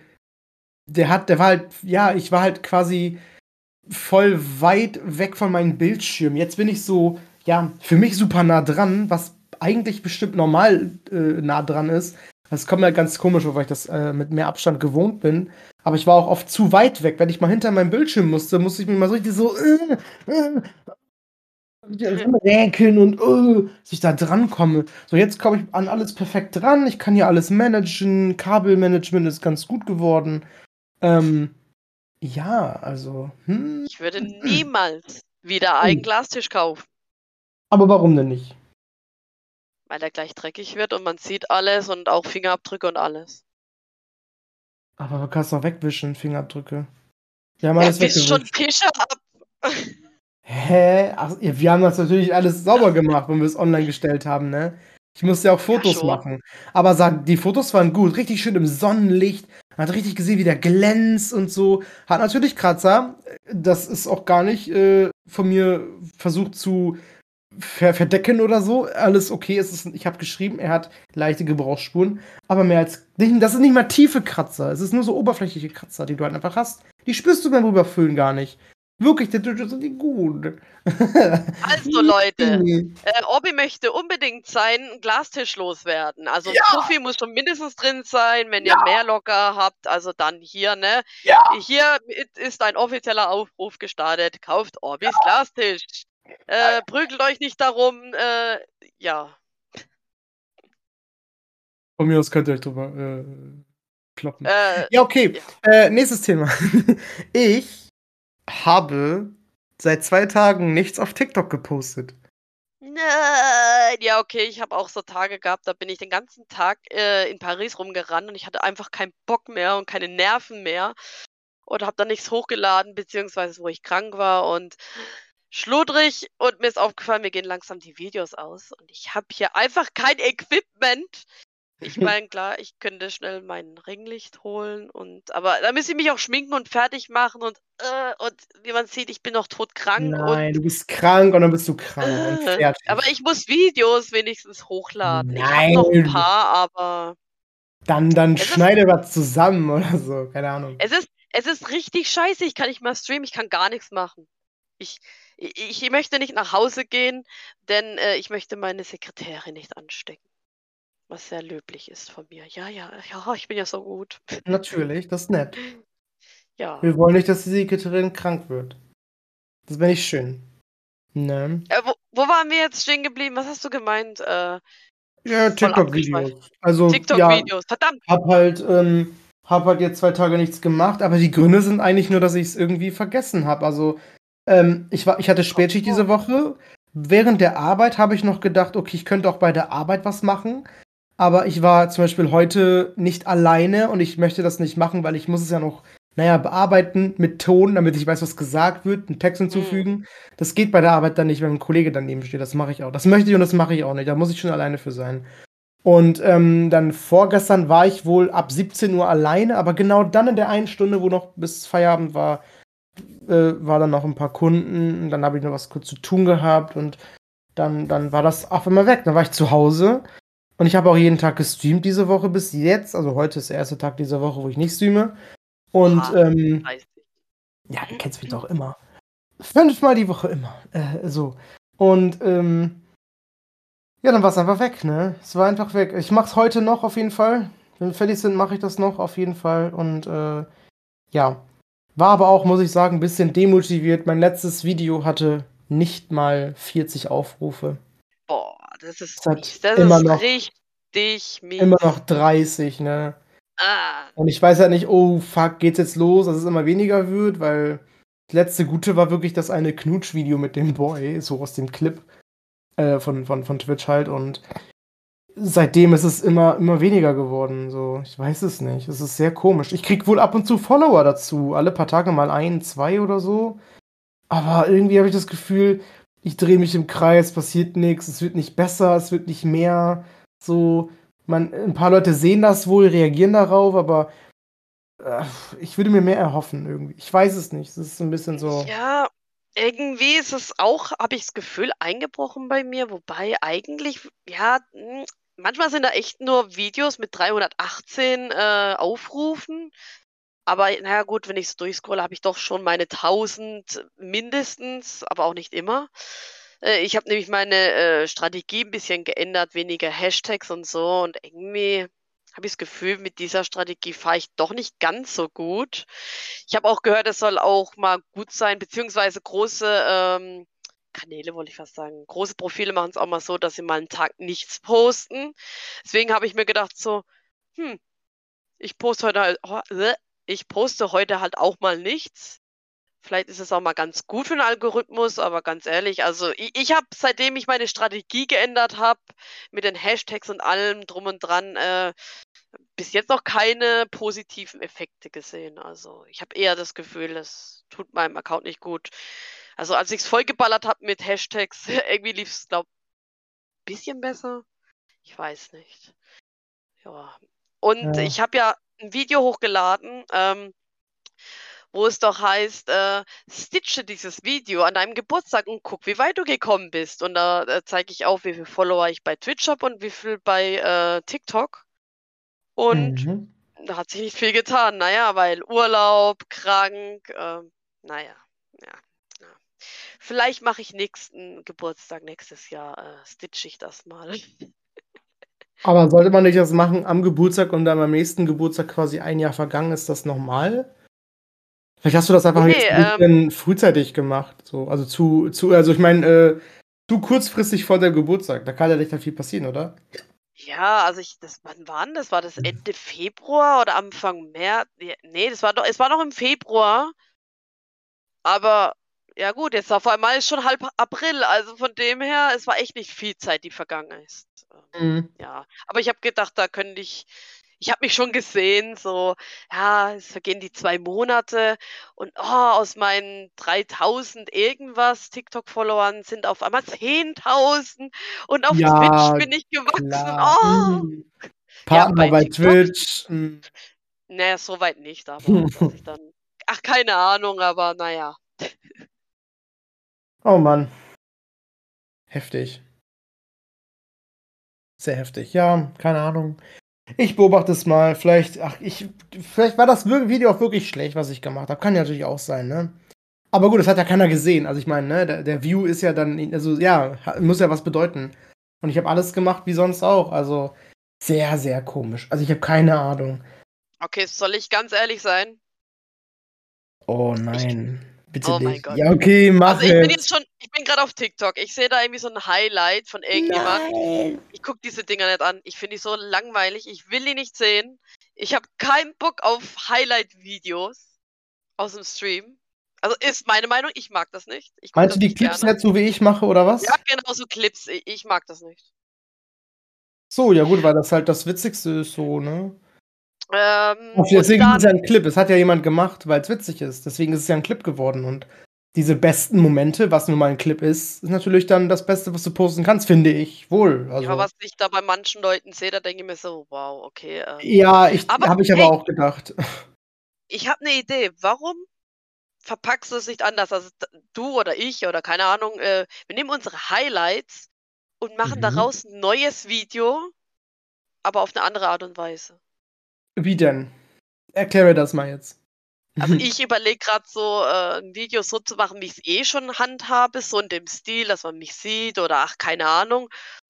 der hat, der war halt, ja, ich war halt quasi voll weit weg von meinem Bildschirm. Jetzt bin ich so, ja, für mich super nah dran, was eigentlich bestimmt normal äh, nah dran ist. Das kommt mir ganz komisch vor, weil ich das äh, mit mehr Abstand gewohnt bin. Aber ich war auch oft zu weit weg. Wenn ich mal hinter meinem Bildschirm musste, musste ich mir mal so richtig so äh, äh, räkeln und uh, dass ich da dran komme. So, jetzt komme ich an alles perfekt dran. Ich kann hier alles managen. Kabelmanagement ist ganz gut geworden. Ähm, ja, also. Hm. Ich würde niemals wieder einen hm. Glastisch kaufen. Aber warum denn nicht? Weil er gleich dreckig wird und man sieht alles und auch Fingerabdrücke und alles. Aber du kannst doch wegwischen, Fingerabdrücke. Wir haben alles ja, schon Tische ab. Hä? Ach, wir haben das natürlich alles sauber gemacht, wenn wir es online gestellt haben, ne? Ich musste ja auch Fotos ja, machen. Aber sag, die Fotos waren gut, richtig schön im Sonnenlicht. Man hat richtig gesehen, wie der glänzt und so. Hat natürlich Kratzer. Das ist auch gar nicht äh, von mir versucht zu ver verdecken oder so. Alles okay. Es ist, ich habe geschrieben, er hat leichte Gebrauchsspuren. Aber mehr als. Das sind nicht mal tiefe Kratzer. Es ist nur so oberflächliche Kratzer, die du halt einfach hast. Die spürst du beim Rüberfüllen gar nicht. Wirklich, der tut sind gut. Also Leute, äh, Obi möchte unbedingt seinen Glastisch loswerden. Also ja. Puffy muss schon mindestens drin sein, wenn ja. ihr mehr locker habt, also dann hier, ne? Ja. Hier ist ein offizieller Aufruf gestartet. Kauft Orbis ja. Glastisch. Äh, prügelt euch nicht darum, äh, ja. Von mir aus könnt ihr euch drüber äh, kloppen. Äh, ja, okay. Äh, nächstes Thema. ich habe seit zwei Tagen nichts auf TikTok gepostet. Nein, ja, okay, ich habe auch so Tage gehabt, da bin ich den ganzen Tag äh, in Paris rumgerannt und ich hatte einfach keinen Bock mehr und keine Nerven mehr und habe dann nichts hochgeladen, beziehungsweise wo ich krank war und schludrig und mir ist aufgefallen, mir gehen langsam die Videos aus und ich habe hier einfach kein Equipment, ich meine, klar, ich könnte schnell mein Ringlicht holen und aber da müsste ich mich auch schminken und fertig machen und äh, und wie man sieht, ich bin noch todkrank Nein, du bist krank und dann bist du krank und äh, fertig. aber ich muss Videos wenigstens hochladen. Ich habe noch ein paar, aber Dann dann es ist schneide was zusammen oder so, keine Ahnung. es ist es ist richtig scheiße. Ich kann nicht mal streamen, ich kann gar nichts machen. Ich ich möchte nicht nach Hause gehen, denn, äh, ich möchte meine Sekretärin nicht anstecken. Was sehr löblich ist von mir. Ja, ja, ja, ich bin ja so gut. Natürlich, das ist nett. Ja. Wir wollen nicht, dass die Sekretärin krank wird. Das wäre nicht schön. Ne? Äh, wo, wo waren wir jetzt stehen geblieben? Was hast du gemeint? Äh, ja, TikTok-Videos. Also, TikTok-Videos, ja, verdammt. Hab halt, ähm, hab halt jetzt zwei Tage nichts gemacht, aber die Gründe sind eigentlich nur, dass ich es irgendwie vergessen habe. Also, ähm, ich, war, ich hatte Spätschicht diese Woche. Während der Arbeit habe ich noch gedacht, okay, ich könnte auch bei der Arbeit was machen. Aber ich war zum Beispiel heute nicht alleine und ich möchte das nicht machen, weil ich muss es ja noch, naja, bearbeiten mit Ton, damit ich weiß, was gesagt wird, einen Text hinzufügen. Mhm. Das geht bei der Arbeit dann nicht, wenn ein Kollege daneben steht. Das mache ich auch. Das möchte ich und das mache ich auch nicht. Da muss ich schon alleine für sein. Und ähm, dann vorgestern war ich wohl ab 17 Uhr alleine, aber genau dann in der einen Stunde, wo noch bis Feierabend war, äh, war dann noch ein paar Kunden. Und dann habe ich noch was kurz zu tun gehabt und dann, dann war das auf einmal weg. Dann war ich zu Hause und ich habe auch jeden Tag gestreamt diese Woche bis jetzt. Also heute ist der erste Tag dieser Woche, wo ich nicht streame. Und ah, ähm, ja, du kennst mich doch immer. Fünfmal die Woche immer. Äh, so. Und ähm, ja, dann war es einfach weg, ne? Es war einfach weg. Ich mach's heute noch auf jeden Fall. Wenn wir fertig sind, mache ich das noch auf jeden Fall. Und äh, ja. War aber auch, muss ich sagen, ein bisschen demotiviert. Mein letztes Video hatte nicht mal 40 Aufrufe. Boah das ist, das, das ist noch, richtig mies. Immer noch 30, ne? Ah. Und ich weiß halt nicht, oh fuck, geht's jetzt los, dass es immer weniger wird, weil das letzte Gute war wirklich das eine Knutsch-Video mit dem Boy, so aus dem Clip äh, von, von, von Twitch halt und seitdem ist es immer, immer weniger geworden. So, ich weiß es nicht. Es ist sehr komisch. Ich krieg wohl ab und zu Follower dazu. Alle paar Tage mal ein, zwei oder so. Aber irgendwie habe ich das Gefühl, ich drehe mich im Kreis, passiert nichts, es wird nicht besser, es wird nicht mehr. So, man, ein paar Leute sehen das wohl, reagieren darauf, aber äh, ich würde mir mehr erhoffen irgendwie. Ich weiß es nicht. Es ist ein bisschen so. Ja, irgendwie ist es auch, habe ich das Gefühl, eingebrochen bei mir, wobei eigentlich, ja, hm, manchmal sind da echt nur Videos mit 318 äh, Aufrufen. Aber naja gut, wenn ich so durchscrolle, habe ich doch schon meine 1000 mindestens, aber auch nicht immer. Äh, ich habe nämlich meine äh, Strategie ein bisschen geändert, weniger Hashtags und so. Und irgendwie habe ich das Gefühl, mit dieser Strategie fahre ich doch nicht ganz so gut. Ich habe auch gehört, es soll auch mal gut sein, beziehungsweise große ähm, Kanäle, wollte ich fast sagen. Große Profile machen es auch mal so, dass sie mal einen Tag nichts posten. Deswegen habe ich mir gedacht, so, hm, ich poste heute halt, äh, ich poste heute halt auch mal nichts. Vielleicht ist es auch mal ganz gut für den Algorithmus, aber ganz ehrlich, also ich, ich habe, seitdem ich meine Strategie geändert habe, mit den Hashtags und allem drum und dran, äh, bis jetzt noch keine positiven Effekte gesehen. Also ich habe eher das Gefühl, es tut meinem Account nicht gut. Also als ich es vollgeballert habe mit Hashtags, irgendwie lief es, glaube ich, ein bisschen besser. Ich weiß nicht. Ja. Und Ja. ich habe ja ein Video hochgeladen, ähm, wo es doch heißt, äh, stitche dieses Video an deinem Geburtstag und guck, wie weit du gekommen bist. Und da äh, zeige ich auch, wie viele Follower ich bei Twitch habe und wie viel bei äh, TikTok. Und Mhm. da hat sich nicht viel getan. Naja, weil Urlaub, krank, äh, naja, ja, ja. Vielleicht mache ich nächsten Geburtstag nächstes Jahr, äh, stitche ich das mal. Aber sollte man nicht das machen am Geburtstag und dann am nächsten Geburtstag quasi ein Jahr vergangen, ist das normal? Vielleicht hast du das einfach Nee, jetzt ein bisschen frühzeitig gemacht. So. Also zu, zu, also ich meine, äh, zu kurzfristig vor deinem Geburtstag. Da kann ja nicht viel passieren, oder? Ja, also ich, das, wann war denn das? War das Ende Februar oder Anfang März? Nee, Nee, das war doch, es war noch im Februar. Aber ja gut, jetzt auf einmal ist schon halb April. Also von dem her, es war echt nicht viel Zeit, die vergangen ist. Ähm, Mhm. Ja, aber ich habe gedacht, da könnte ich, ich habe mich schon gesehen, so, ja, es vergehen die zwei Monate und oh, aus meinen 3000 irgendwas TikTok-Followern sind auf einmal 10.000 und auf Ja, Twitch bin ich gewachsen. Klar. Oh, Mhm. Partner bei bei, TikTok? Twitch. Mhm. naja, soweit nicht, aber dass ich dann, ach, keine Ahnung, aber naja. Oh Mann. Heftig. Sehr heftig. Ja, keine Ahnung. Ich beobachte es mal. Vielleicht, ach, ich, vielleicht war das Video auch wirklich schlecht, was ich gemacht habe. Kann ja natürlich auch sein, ne? Aber gut, das hat ja keiner gesehen. Also ich meine, ne, der, der View ist ja dann, also ja, muss ja was bedeuten. Und ich habe alles gemacht wie sonst auch. Also sehr, sehr komisch. Also ich habe keine Ahnung. Okay, soll ich ganz ehrlich sein? Oh nein. Bitte Oh mein nicht. Gott. Ja, okay, mach Also ich bin jetzt schon, ich bin gerade auf TikTok. Ich sehe da irgendwie so ein Highlight von irgendjemand. Nein. Ich gucke diese Dinger nicht an. Ich finde die so langweilig. Ich will die nicht sehen. Ich habe keinen Bock auf Highlight-Videos aus dem Stream. Also ist meine Meinung, ich mag das nicht. Ich Meinst du die Clips gerne. nicht so wie ich mache, oder was? Ja, genau so Clips. Ich, ich mag das nicht. So, ja gut, weil das halt das Witzigste ist, so, ne? Ähm, und deswegen ist es ja ein Clip. Es hat ja jemand gemacht, weil es witzig ist. Deswegen ist es ja ein Clip geworden. Und diese besten Momente, was nun mal ein Clip ist, ist natürlich dann das Beste, was du posten kannst, finde ich. Wohl. ja, Also. was ich da bei manchen Leuten sehe, da denke ich mir so, wow, okay. Ähm, Ja, habe ich aber auch gedacht. ich habe eine Idee. Warum verpackst du es nicht anders? Also du oder ich oder keine Ahnung, äh, wir nehmen unsere Highlights und machen Mhm. daraus ein neues Video, aber auf eine andere Art und Weise. Wie denn? Erkläre das mal jetzt. Also ich überlege gerade so, äh, ein Video so zu machen, wie ich es eh schon handhabe, so in dem Stil, dass man mich sieht oder ach, keine Ahnung.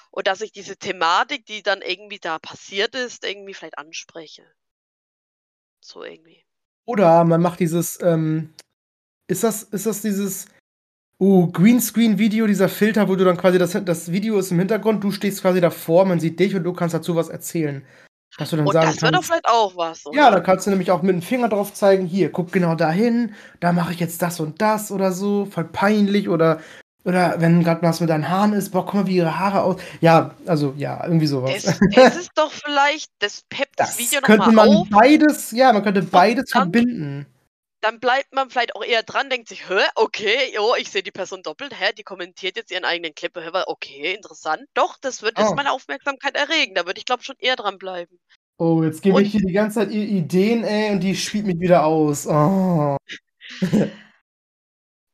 Und dass ich diese Thematik, die dann irgendwie da passiert ist, irgendwie vielleicht anspreche. So irgendwie. Oder man macht dieses, ähm, ist das, ist das dieses, uh, Greenscreen-Video, dieser Filter, wo du dann quasi, das, das Video ist im Hintergrund, du stehst quasi davor, man sieht dich und du kannst dazu was erzählen. Dass du dann Und sagen das wäre doch vielleicht auch was, oder? ja, da kannst du nämlich auch mit dem Finger drauf zeigen, hier, guck genau dahin, da mache ich jetzt das und das oder so, voll peinlich oder, oder wenn gerade was mit deinen Haaren ist, boah, guck mal, wie ihre Haare aus. Ja, also, ja, irgendwie sowas. Das, das ist doch vielleicht, das peppt das, Das Video könnte nochmal man auf, beides, ja, man könnte beides verbinden. Dann bleibt man vielleicht auch eher dran, denkt sich, hä, okay, jo, ich sehe die Person doppelt, hä, die kommentiert jetzt ihren eigenen Clip, hä, okay, interessant. Doch, das wird jetzt Oh. meine Aufmerksamkeit erregen, da würde ich glaube schon eher dran bleiben. Oh, jetzt gebe Und- ich hier die ganze Zeit Ideen, ey, und die spielt mich wieder aus. Oh.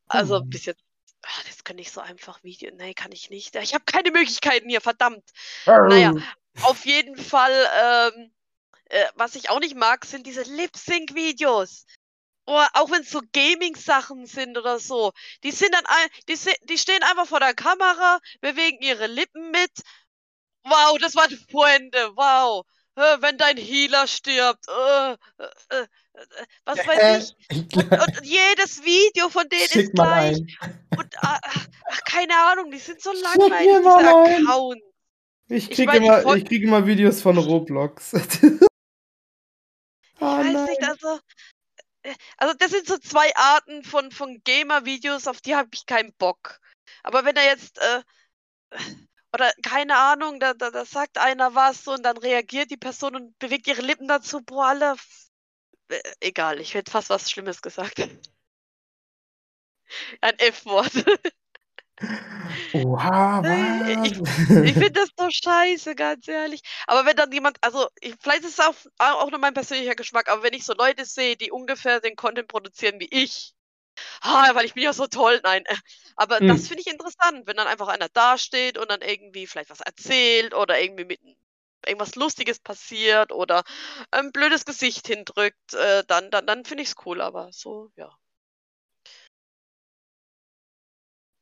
Also Oh. bis jetzt, ah, das kann ich so einfach Video, nee, kann ich nicht. Ich habe keine Möglichkeiten hier, verdammt. Naja, Auf jeden Fall, ähm, äh, was ich auch nicht mag, sind diese Lip-Sync-Videos. Oh, auch wenn's so Gaming-Sachen sind oder so. Die sind dann die die stehen einfach vor der Kamera, bewegen ihre Lippen mit. Wow, das war die Pointe, wow. Wenn dein Healer stirbt, äh, äh, äh, was weiß ich. Und und jedes Video von denen Schick ist gleich. Und, ach ach, keine Ahnung, die sind so langweilig, diese. Accounts. Ich kriege ich immer folg ich kriege immer Videos von Roblox. Ich Oh weiß nicht, nein. also äh, also das sind so 2 Arten von von Gamer-Videos, auf die habe ich keinen Bock. Aber wenn er jetzt, äh oder keine Ahnung, da da da sagt einer was und dann reagiert die Person und bewegt ihre Lippen dazu. Boah, Alter, f äh, egal, ich hätte fast was Schlimmes gesagt. Ein F-Wort. Oha, Äh, ich ich was? finde das so scheiße, ganz ehrlich. Aber wenn dann jemand also, ich vielleicht ist es auch auch nur mein persönlicher Geschmack, aber wenn ich so Leute sehe, die ungefähr den Content produzieren wie ich, ah, weil ich bin ja so toll, nein, äh, aber das Hm. finde ich interessant, wenn dann einfach einer dasteht und dann irgendwie vielleicht was erzählt oder irgendwie mit irgendwas Lustiges passiert oder ein blödes Gesicht hindrückt, äh, dann dann dann finde ich's cool, aber so, ja.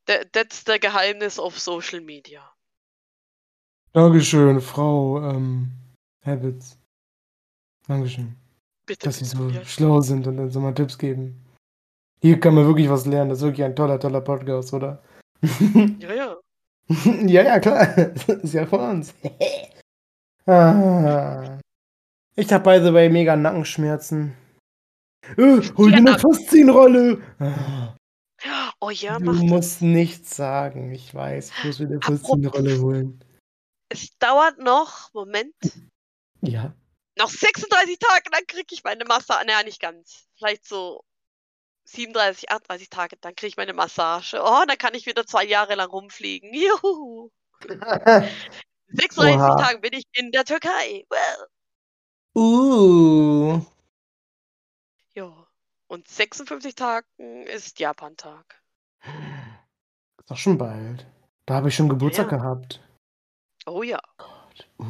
That's the Geheimnis of Social Media. Dankeschön, Frau, ähm, Habitz. Dankeschön. Bitte, Dass Sie so ja. schlau sind und dann so mal Tipps geben. Hier kann man wirklich was lernen. Das ist wirklich ein toller, toller Podcast, oder? Ja, ja. Ja, ja, klar. Ist ja von uns. Ah. Ich habe, by the way, mega Nackenschmerzen. Äh, hol dir 'ne Faszien-Rolle. Ah. Oh ja, Du mach musst nichts sagen. Ich weiß, ich muss mir 'ne Faszien-Rolle Apropos holen. Es dauert noch Moment. Ja. Noch 36 Tage, dann kriege ich meine Massa na ja, nicht ganz. Vielleicht so 37, 38 Tage, dann kriege ich meine Massage. Oh, dann kann ich wieder 2 Jahre lang rumfliegen. Juhu. 36 Oha. Tagen bin ich in der Türkei. Wow. Uh. Ja. Und 56 Tagen ist Japantag. Ist doch schon bald. Da habe ich schon Ja, Geburtstag ja. gehabt. Oh ja. Gott. Uh.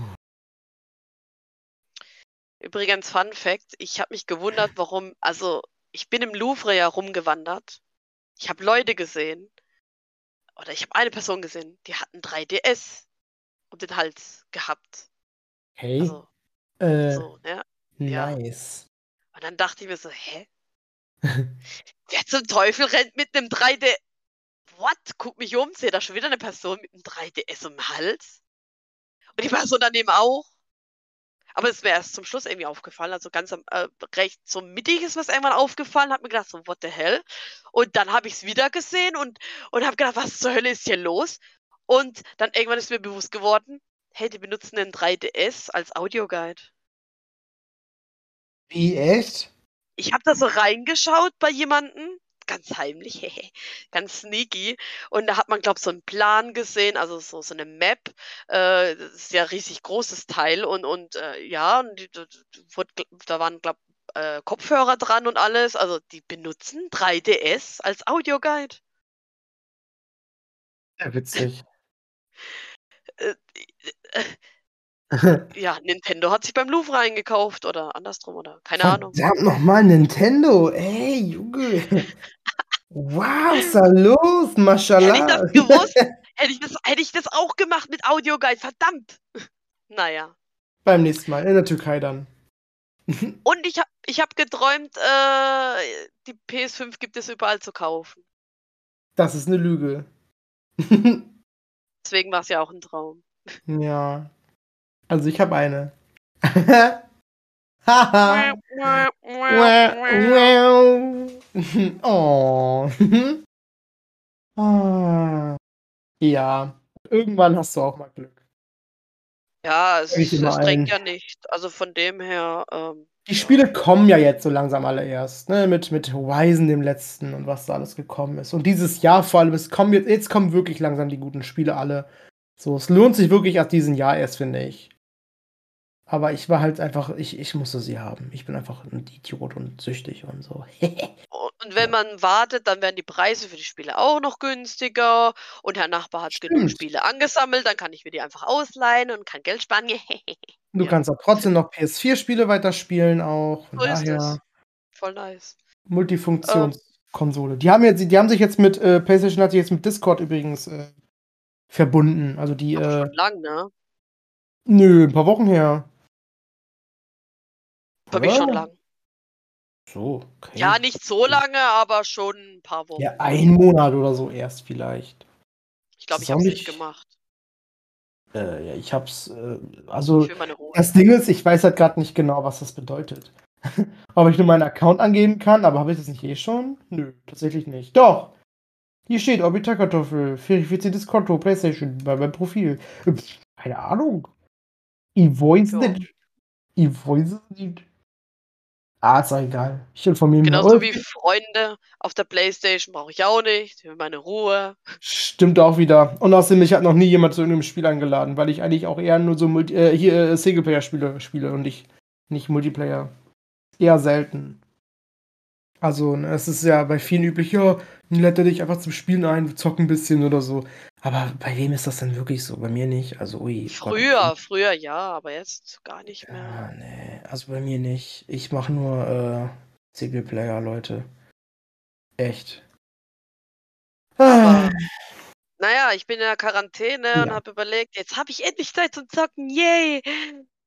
Übrigens, Fun Fact, ich habe mich gewundert, warum also, ich bin im Louvre ja rumgewandert. Ich habe Leute gesehen oder ich habe eine Person gesehen, die hat 'n 3DS um den Hals gehabt. Okay. Also, Äh, so, ne? Ja. nice. Und dann dachte ich mir so: „Hä?“ Wer zum Teufel rennt mit 'nem 3D what? Gucke mich um, sehe da schon wieder 'ne Person mit 'nem 3DS um'm Hals. Und die Person daneben auch. Aber es mir erst zum Schluss irgendwie aufgefallen, also ganz am äh, recht so mittig ist mir's irgendwann aufgefallen, habe mir gedacht so: „What the hell?“ Und dann habe ich's wieder gesehen und und habe gedacht: „Was zur Hölle ist hier los?“ Und dann irgendwann ist mir bewusst geworden: „Hey, die benutzen 'nen 3DS als Audioguide.“ Wie, echt? Ich habe da so reingeschaut bei jemandem, ganz heimlich, ganz sneaky. Und da hat man, glaube ich, so 'n Plan gesehen, also so so 'ne Map. Äh, das ist ja riesig großes Teil und und, äh, ja, und die d d wurde gl da waren, glaube äh, Kopfhörer dran und alles. Also, die benutzen 3DS als Audioguide. Ja, witzig. Ja, Nintendo hat sich beim Louvre eingekauft oder andersrum oder keine Ahnung. Verdammt noch mal, Nintendo. Ey, Junge. Wow, was ist da los? Hätte ich Maschallah. das gewusst, hätte ich das hätte ich das auch gemacht mit Audioguide, verdammt. Na ja. Beim nächsten Mal, in der Türkei dann. Und ich habe ich habe geträumt, äh, die PS5 gibt es überall zu kaufen. Das ist 'ne Lüge. Deswegen war's ja auch 'n Traum. Ja. Also, ich habe eine. Oh. Ah. Ja, irgendwann hast du auch mal Glück. Ja, es es drängt ja nicht. Also, von dem her, ähm, Die ja. Spiele kommen ja jetzt so langsam alle erst, ne, mit mit Horizon dem letzten und was da alles gekommen ist. Und dieses Jahr vor allem, es kommen jetzt jetzt kommen wirklich langsam die guten Spiele alle. So, es lohnt sich wirklich ab diesem Jahr erst, finde ich. Aber ich war halt einfach ich ich musste sie haben. Ich bin einfach 'n Idiot und süchtig und so. Und wenn man wartet, dann werden die Preise für die Spiele auch noch günstiger und Herr Nachbar hat genug Stimmt. Spiele angesammelt, dann kann ich mir die einfach ausleihen und kann Geld sparen. Du Ja. kannst auch trotzdem noch PS4-Spiele weiterspielen auch, von So daher Voll nice. Multifunktionskonsole. Die haben jetzt, die haben sich jetzt mit äh, PlayStation hat sich jetzt mit Discord übrigens äh, verbunden. Also die. Aber Äh, schon lang, ne? nö, ein paar Wochen her. Für mich schon lang. So, okay. Ja, nicht so lange, aber schon ein paar Wochen. Ja, ein Monat oder so erst vielleicht. Ich glaube, ich habe es nicht gemacht. Äh, ja, ich hab's. Äh, also, Ich das Ding ist, ich weiß halt gerade nicht genau, was das bedeutet. Ob ich nur meinen Account angeben kann, aber habe ich das nicht eh schon? Nö, tatsächlich nicht. Doch! Hier steht Orbiterkartoffel, verifiziertes Konto, PlayStation, bei meinem Profil. Äh, Keine Ahnung. E-Voice Ja. nicht. E-Voice nicht. Ah, ist doch egal. Ich informiere mich. Genauso wie Freunde auf der Playstation brauche ich auch nicht. Ich will meine Ruhe. Stimmt auch wieder. Und außerdem, mich hat noch nie jemand zu irgendeinem Spiel eingeladen, weil ich eigentlich auch eher nur so Multi äh, hier äh, Singleplayer-Spiele spiele und nicht, nicht Multiplayer. Eher selten. Also, ne, es ist ja bei vielen üblich, ja, lädt er dich einfach zum Spielen ein, zock ein bisschen oder so. Aber bei wem ist das denn wirklich so? Bei mir nicht. Also, ui. Gott. Früher, früher ja, aber jetzt gar nicht mehr. Ja, nee. Also bei mir nicht. Ich mache nur äh, Singleplayer, Leute. Echt. Ah. Aber- Naja, ich bin in der Quarantäne und Ja. habe überlegt, jetzt habe ich endlich Zeit zum Zocken. Yay!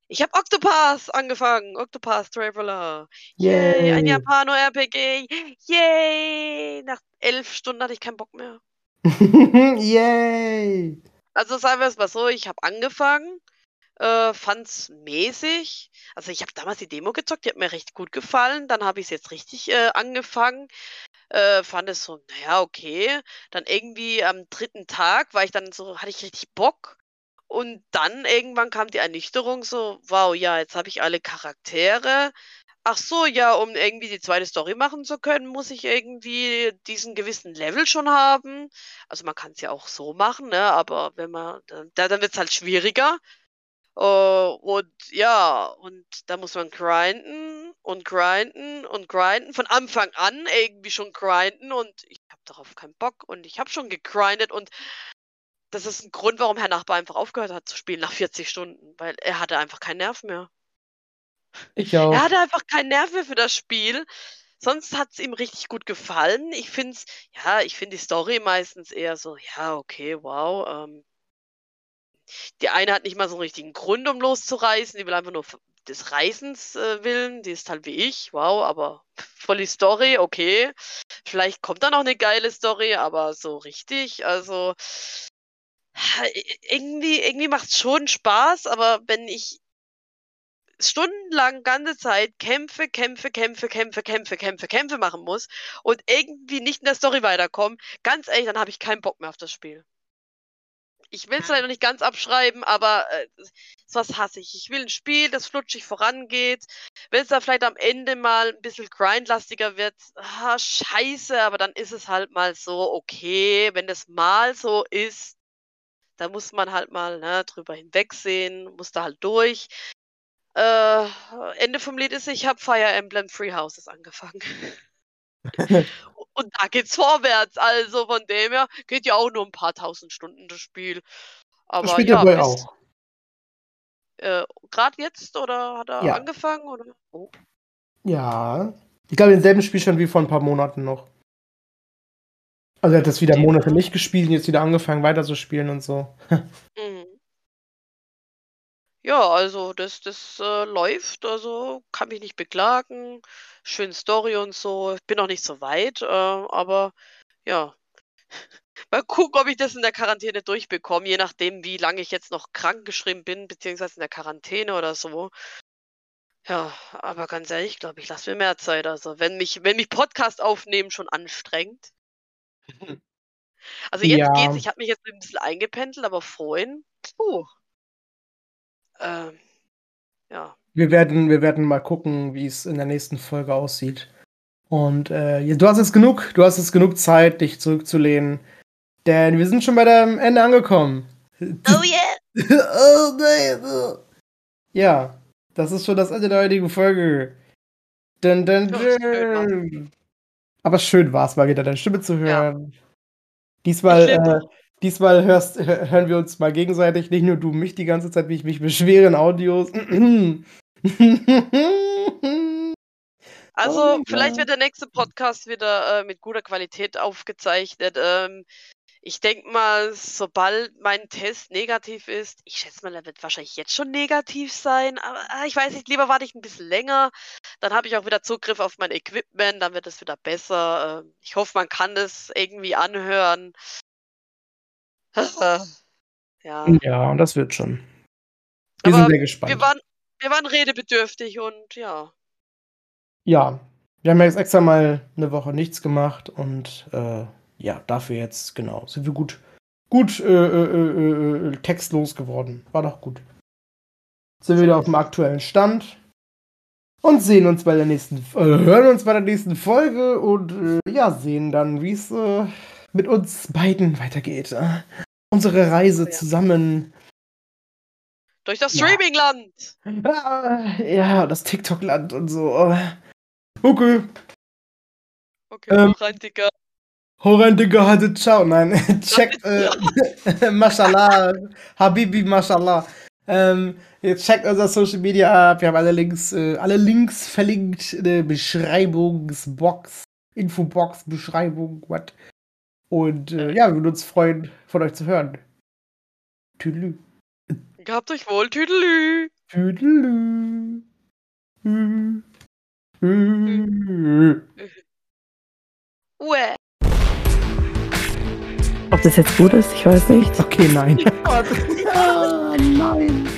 Ich habe Octopath angefangen. Octopath Traveler. Yay! Ein Yay. Japano-RPG. Yay! Nach elf Stunden hatte ich keinen Bock mehr. Yay! Also sagen wir es mal so, ich habe angefangen, äh, fand's mäßig. Also ich habe damals die Demo gezockt, die hat mir recht gut gefallen. Dann habe ich es jetzt richtig äh, angefangen, äh, fand es so, naja, okay. Dann irgendwie am dritten Tag war ich dann so, hatte ich richtig Bock. Und dann irgendwann kam die Ernüchterung so, wow, ja, jetzt habe ich alle Charaktere. Ach so, ja, um irgendwie die zweite Story machen zu können, muss ich irgendwie diesen gewissen Level schon haben. Also man kann es ja auch so machen, ne? Aber wenn man, dann, da- dann wird es halt schwieriger. Äh, und ja, und da muss man grinden und grinden und grinden. Von Anfang an irgendwie schon grinden und ich habe darauf keinen Bock und ich habe schon gegrindet und das ist ein Grund, warum Herr Nachbar einfach aufgehört hat zu spielen nach 40 Stunden, weil er hatte einfach keinen Nerv mehr. Ich auch. Er hatte einfach keinen Nerv mehr für das Spiel. Sonst hat es ihm richtig gut gefallen. Ich finde ja, ich finde die Story meistens eher so, ja, okay, wow. Ähm, die eine hat nicht mal so einen richtigen Grund, um loszureißen. Die will einfach nur des Reisens äh, willen. Die ist halt wie ich, wow, aber voll die Story, okay. Vielleicht kommt da noch eine geile Story, aber so richtig, also irgendwie, irgendwie macht es schon Spaß, aber wenn ich stundenlang ganze Zeit Kämpfe, Kämpfe, Kämpfe, Kämpfe, Kämpfe, Kämpfe, Kämpfe machen muss und irgendwie nicht in der Story weiterkommen, ganz ehrlich, dann habe ich keinen Bock mehr auf das Spiel. Ich will es leider noch nicht ganz abschreiben, aber äh, sowas hasse ich. Ich will ein Spiel, das flutschig vorangeht. Wenn es da vielleicht am Ende mal ein bisschen grindlastiger wird, ah, scheiße, aber dann ist es halt mal so, okay, wenn das mal so ist, da muss man halt mal ne, drüber hinwegsehen, muss da halt durch. Äh, Ende vom Lied ist, ich habe Fire Emblem Free Houses angefangen. Und da geht's vorwärts. Also von dem her geht ja auch nur ein paar tausend Stunden das Spiel. Aber Spielt ja, bis, auch. äh, gerade jetzt oder hat er Ja. angefangen? Oder? Oh. Ja. Ich glaube, denselben Spielstand wie vor ein paar Monaten noch. Also er hat das wieder Monate nicht gespielt und jetzt wieder angefangen weiter zu spielen und so. Mhm. Ja, also das, das äh, läuft, also kann mich nicht beklagen. Schön Story und so. Ich bin noch nicht so weit, äh, aber ja. Mal gucken, ob ich das in der Quarantäne durchbekomme, je nachdem, wie lange ich jetzt noch krankgeschrieben bin, beziehungsweise in der Quarantäne oder so. Ja, aber ganz ehrlich, ich glaube, ich lasse mir mehr Zeit. Also, wenn mich, wenn mich Podcast aufnehmen schon anstrengt. Also jetzt Ja. geht's, ich habe mich jetzt ein bisschen eingependelt, aber vorhin, puh. Ähm, ja. Wir werden, wir werden mal gucken, wie es in der nächsten Folge aussieht. Und äh, du hast jetzt genug, du hast jetzt genug Zeit, dich zurückzulehnen. Denn wir sind schon bei dem Ende angekommen. Oh yeah! oh nein. oh. Ja, das ist schon das Ende der heutigen Folge. Dun, dun, war's. dun. Aber schön war es mal wieder, deine Stimme zu Ja. hören. Diesmal, Ich lebe äh, diesmal hörst, hör- hören wir uns mal gegenseitig, nicht nur du mich die ganze Zeit, wie ich mich beschwere in Audios. Also, Oh vielleicht wird der nächste Podcast wieder äh, mit guter Qualität aufgezeichnet. Ähm, ich denke mal, sobald mein Test negativ ist, ich schätze mal, er wird wahrscheinlich jetzt schon negativ sein, aber ah, ich weiß nicht, lieber warte ich ein bisschen länger. Dann habe ich auch wieder Zugriff auf mein Equipment, dann wird es wieder besser. Ähm, ich hoffe, man kann es irgendwie anhören. ja. Ja, das wird schon. Wir Aber sind sehr gespannt. Wir waren, wir waren redebedürftig und ja. Ja, wir haben ja jetzt extra mal eine Woche nichts gemacht und äh, ja, dafür jetzt, genau, sind wir gut, gut äh, äh, äh, textlos geworden. War doch gut. Sind wir wieder auf dem aktuellen Stand und sehen uns bei der nächsten, äh, hören uns bei der nächsten Folge und äh, ja, sehen dann, wie es äh, mit uns beiden weitergeht. Äh, unsere Reise zusammen. Durch das Ja. Streamingland. Äh, ja, das TikTok-Land und so. Äh. Okay. Okay, Ähm, rein, Digga. Rein, Digga, hatte ciao. Nein, checkt, äh, Mashallah, Habibi, Mashallah. Ähm, jetzt checkt unser Social Media ab. Wir haben alle Links, äh, alle Links verlinkt in der Beschreibungsbox, Infobox, Beschreibung, what. Und äh, ja, wir würden uns freuen, von euch zu hören. Tüdelü. Gehabt euch wohl, Tüdelü. Tüdelü. Ü. Ü. Uäh. Ob das jetzt gut ist, ich weiß nicht. Okay, nein. ah, nein.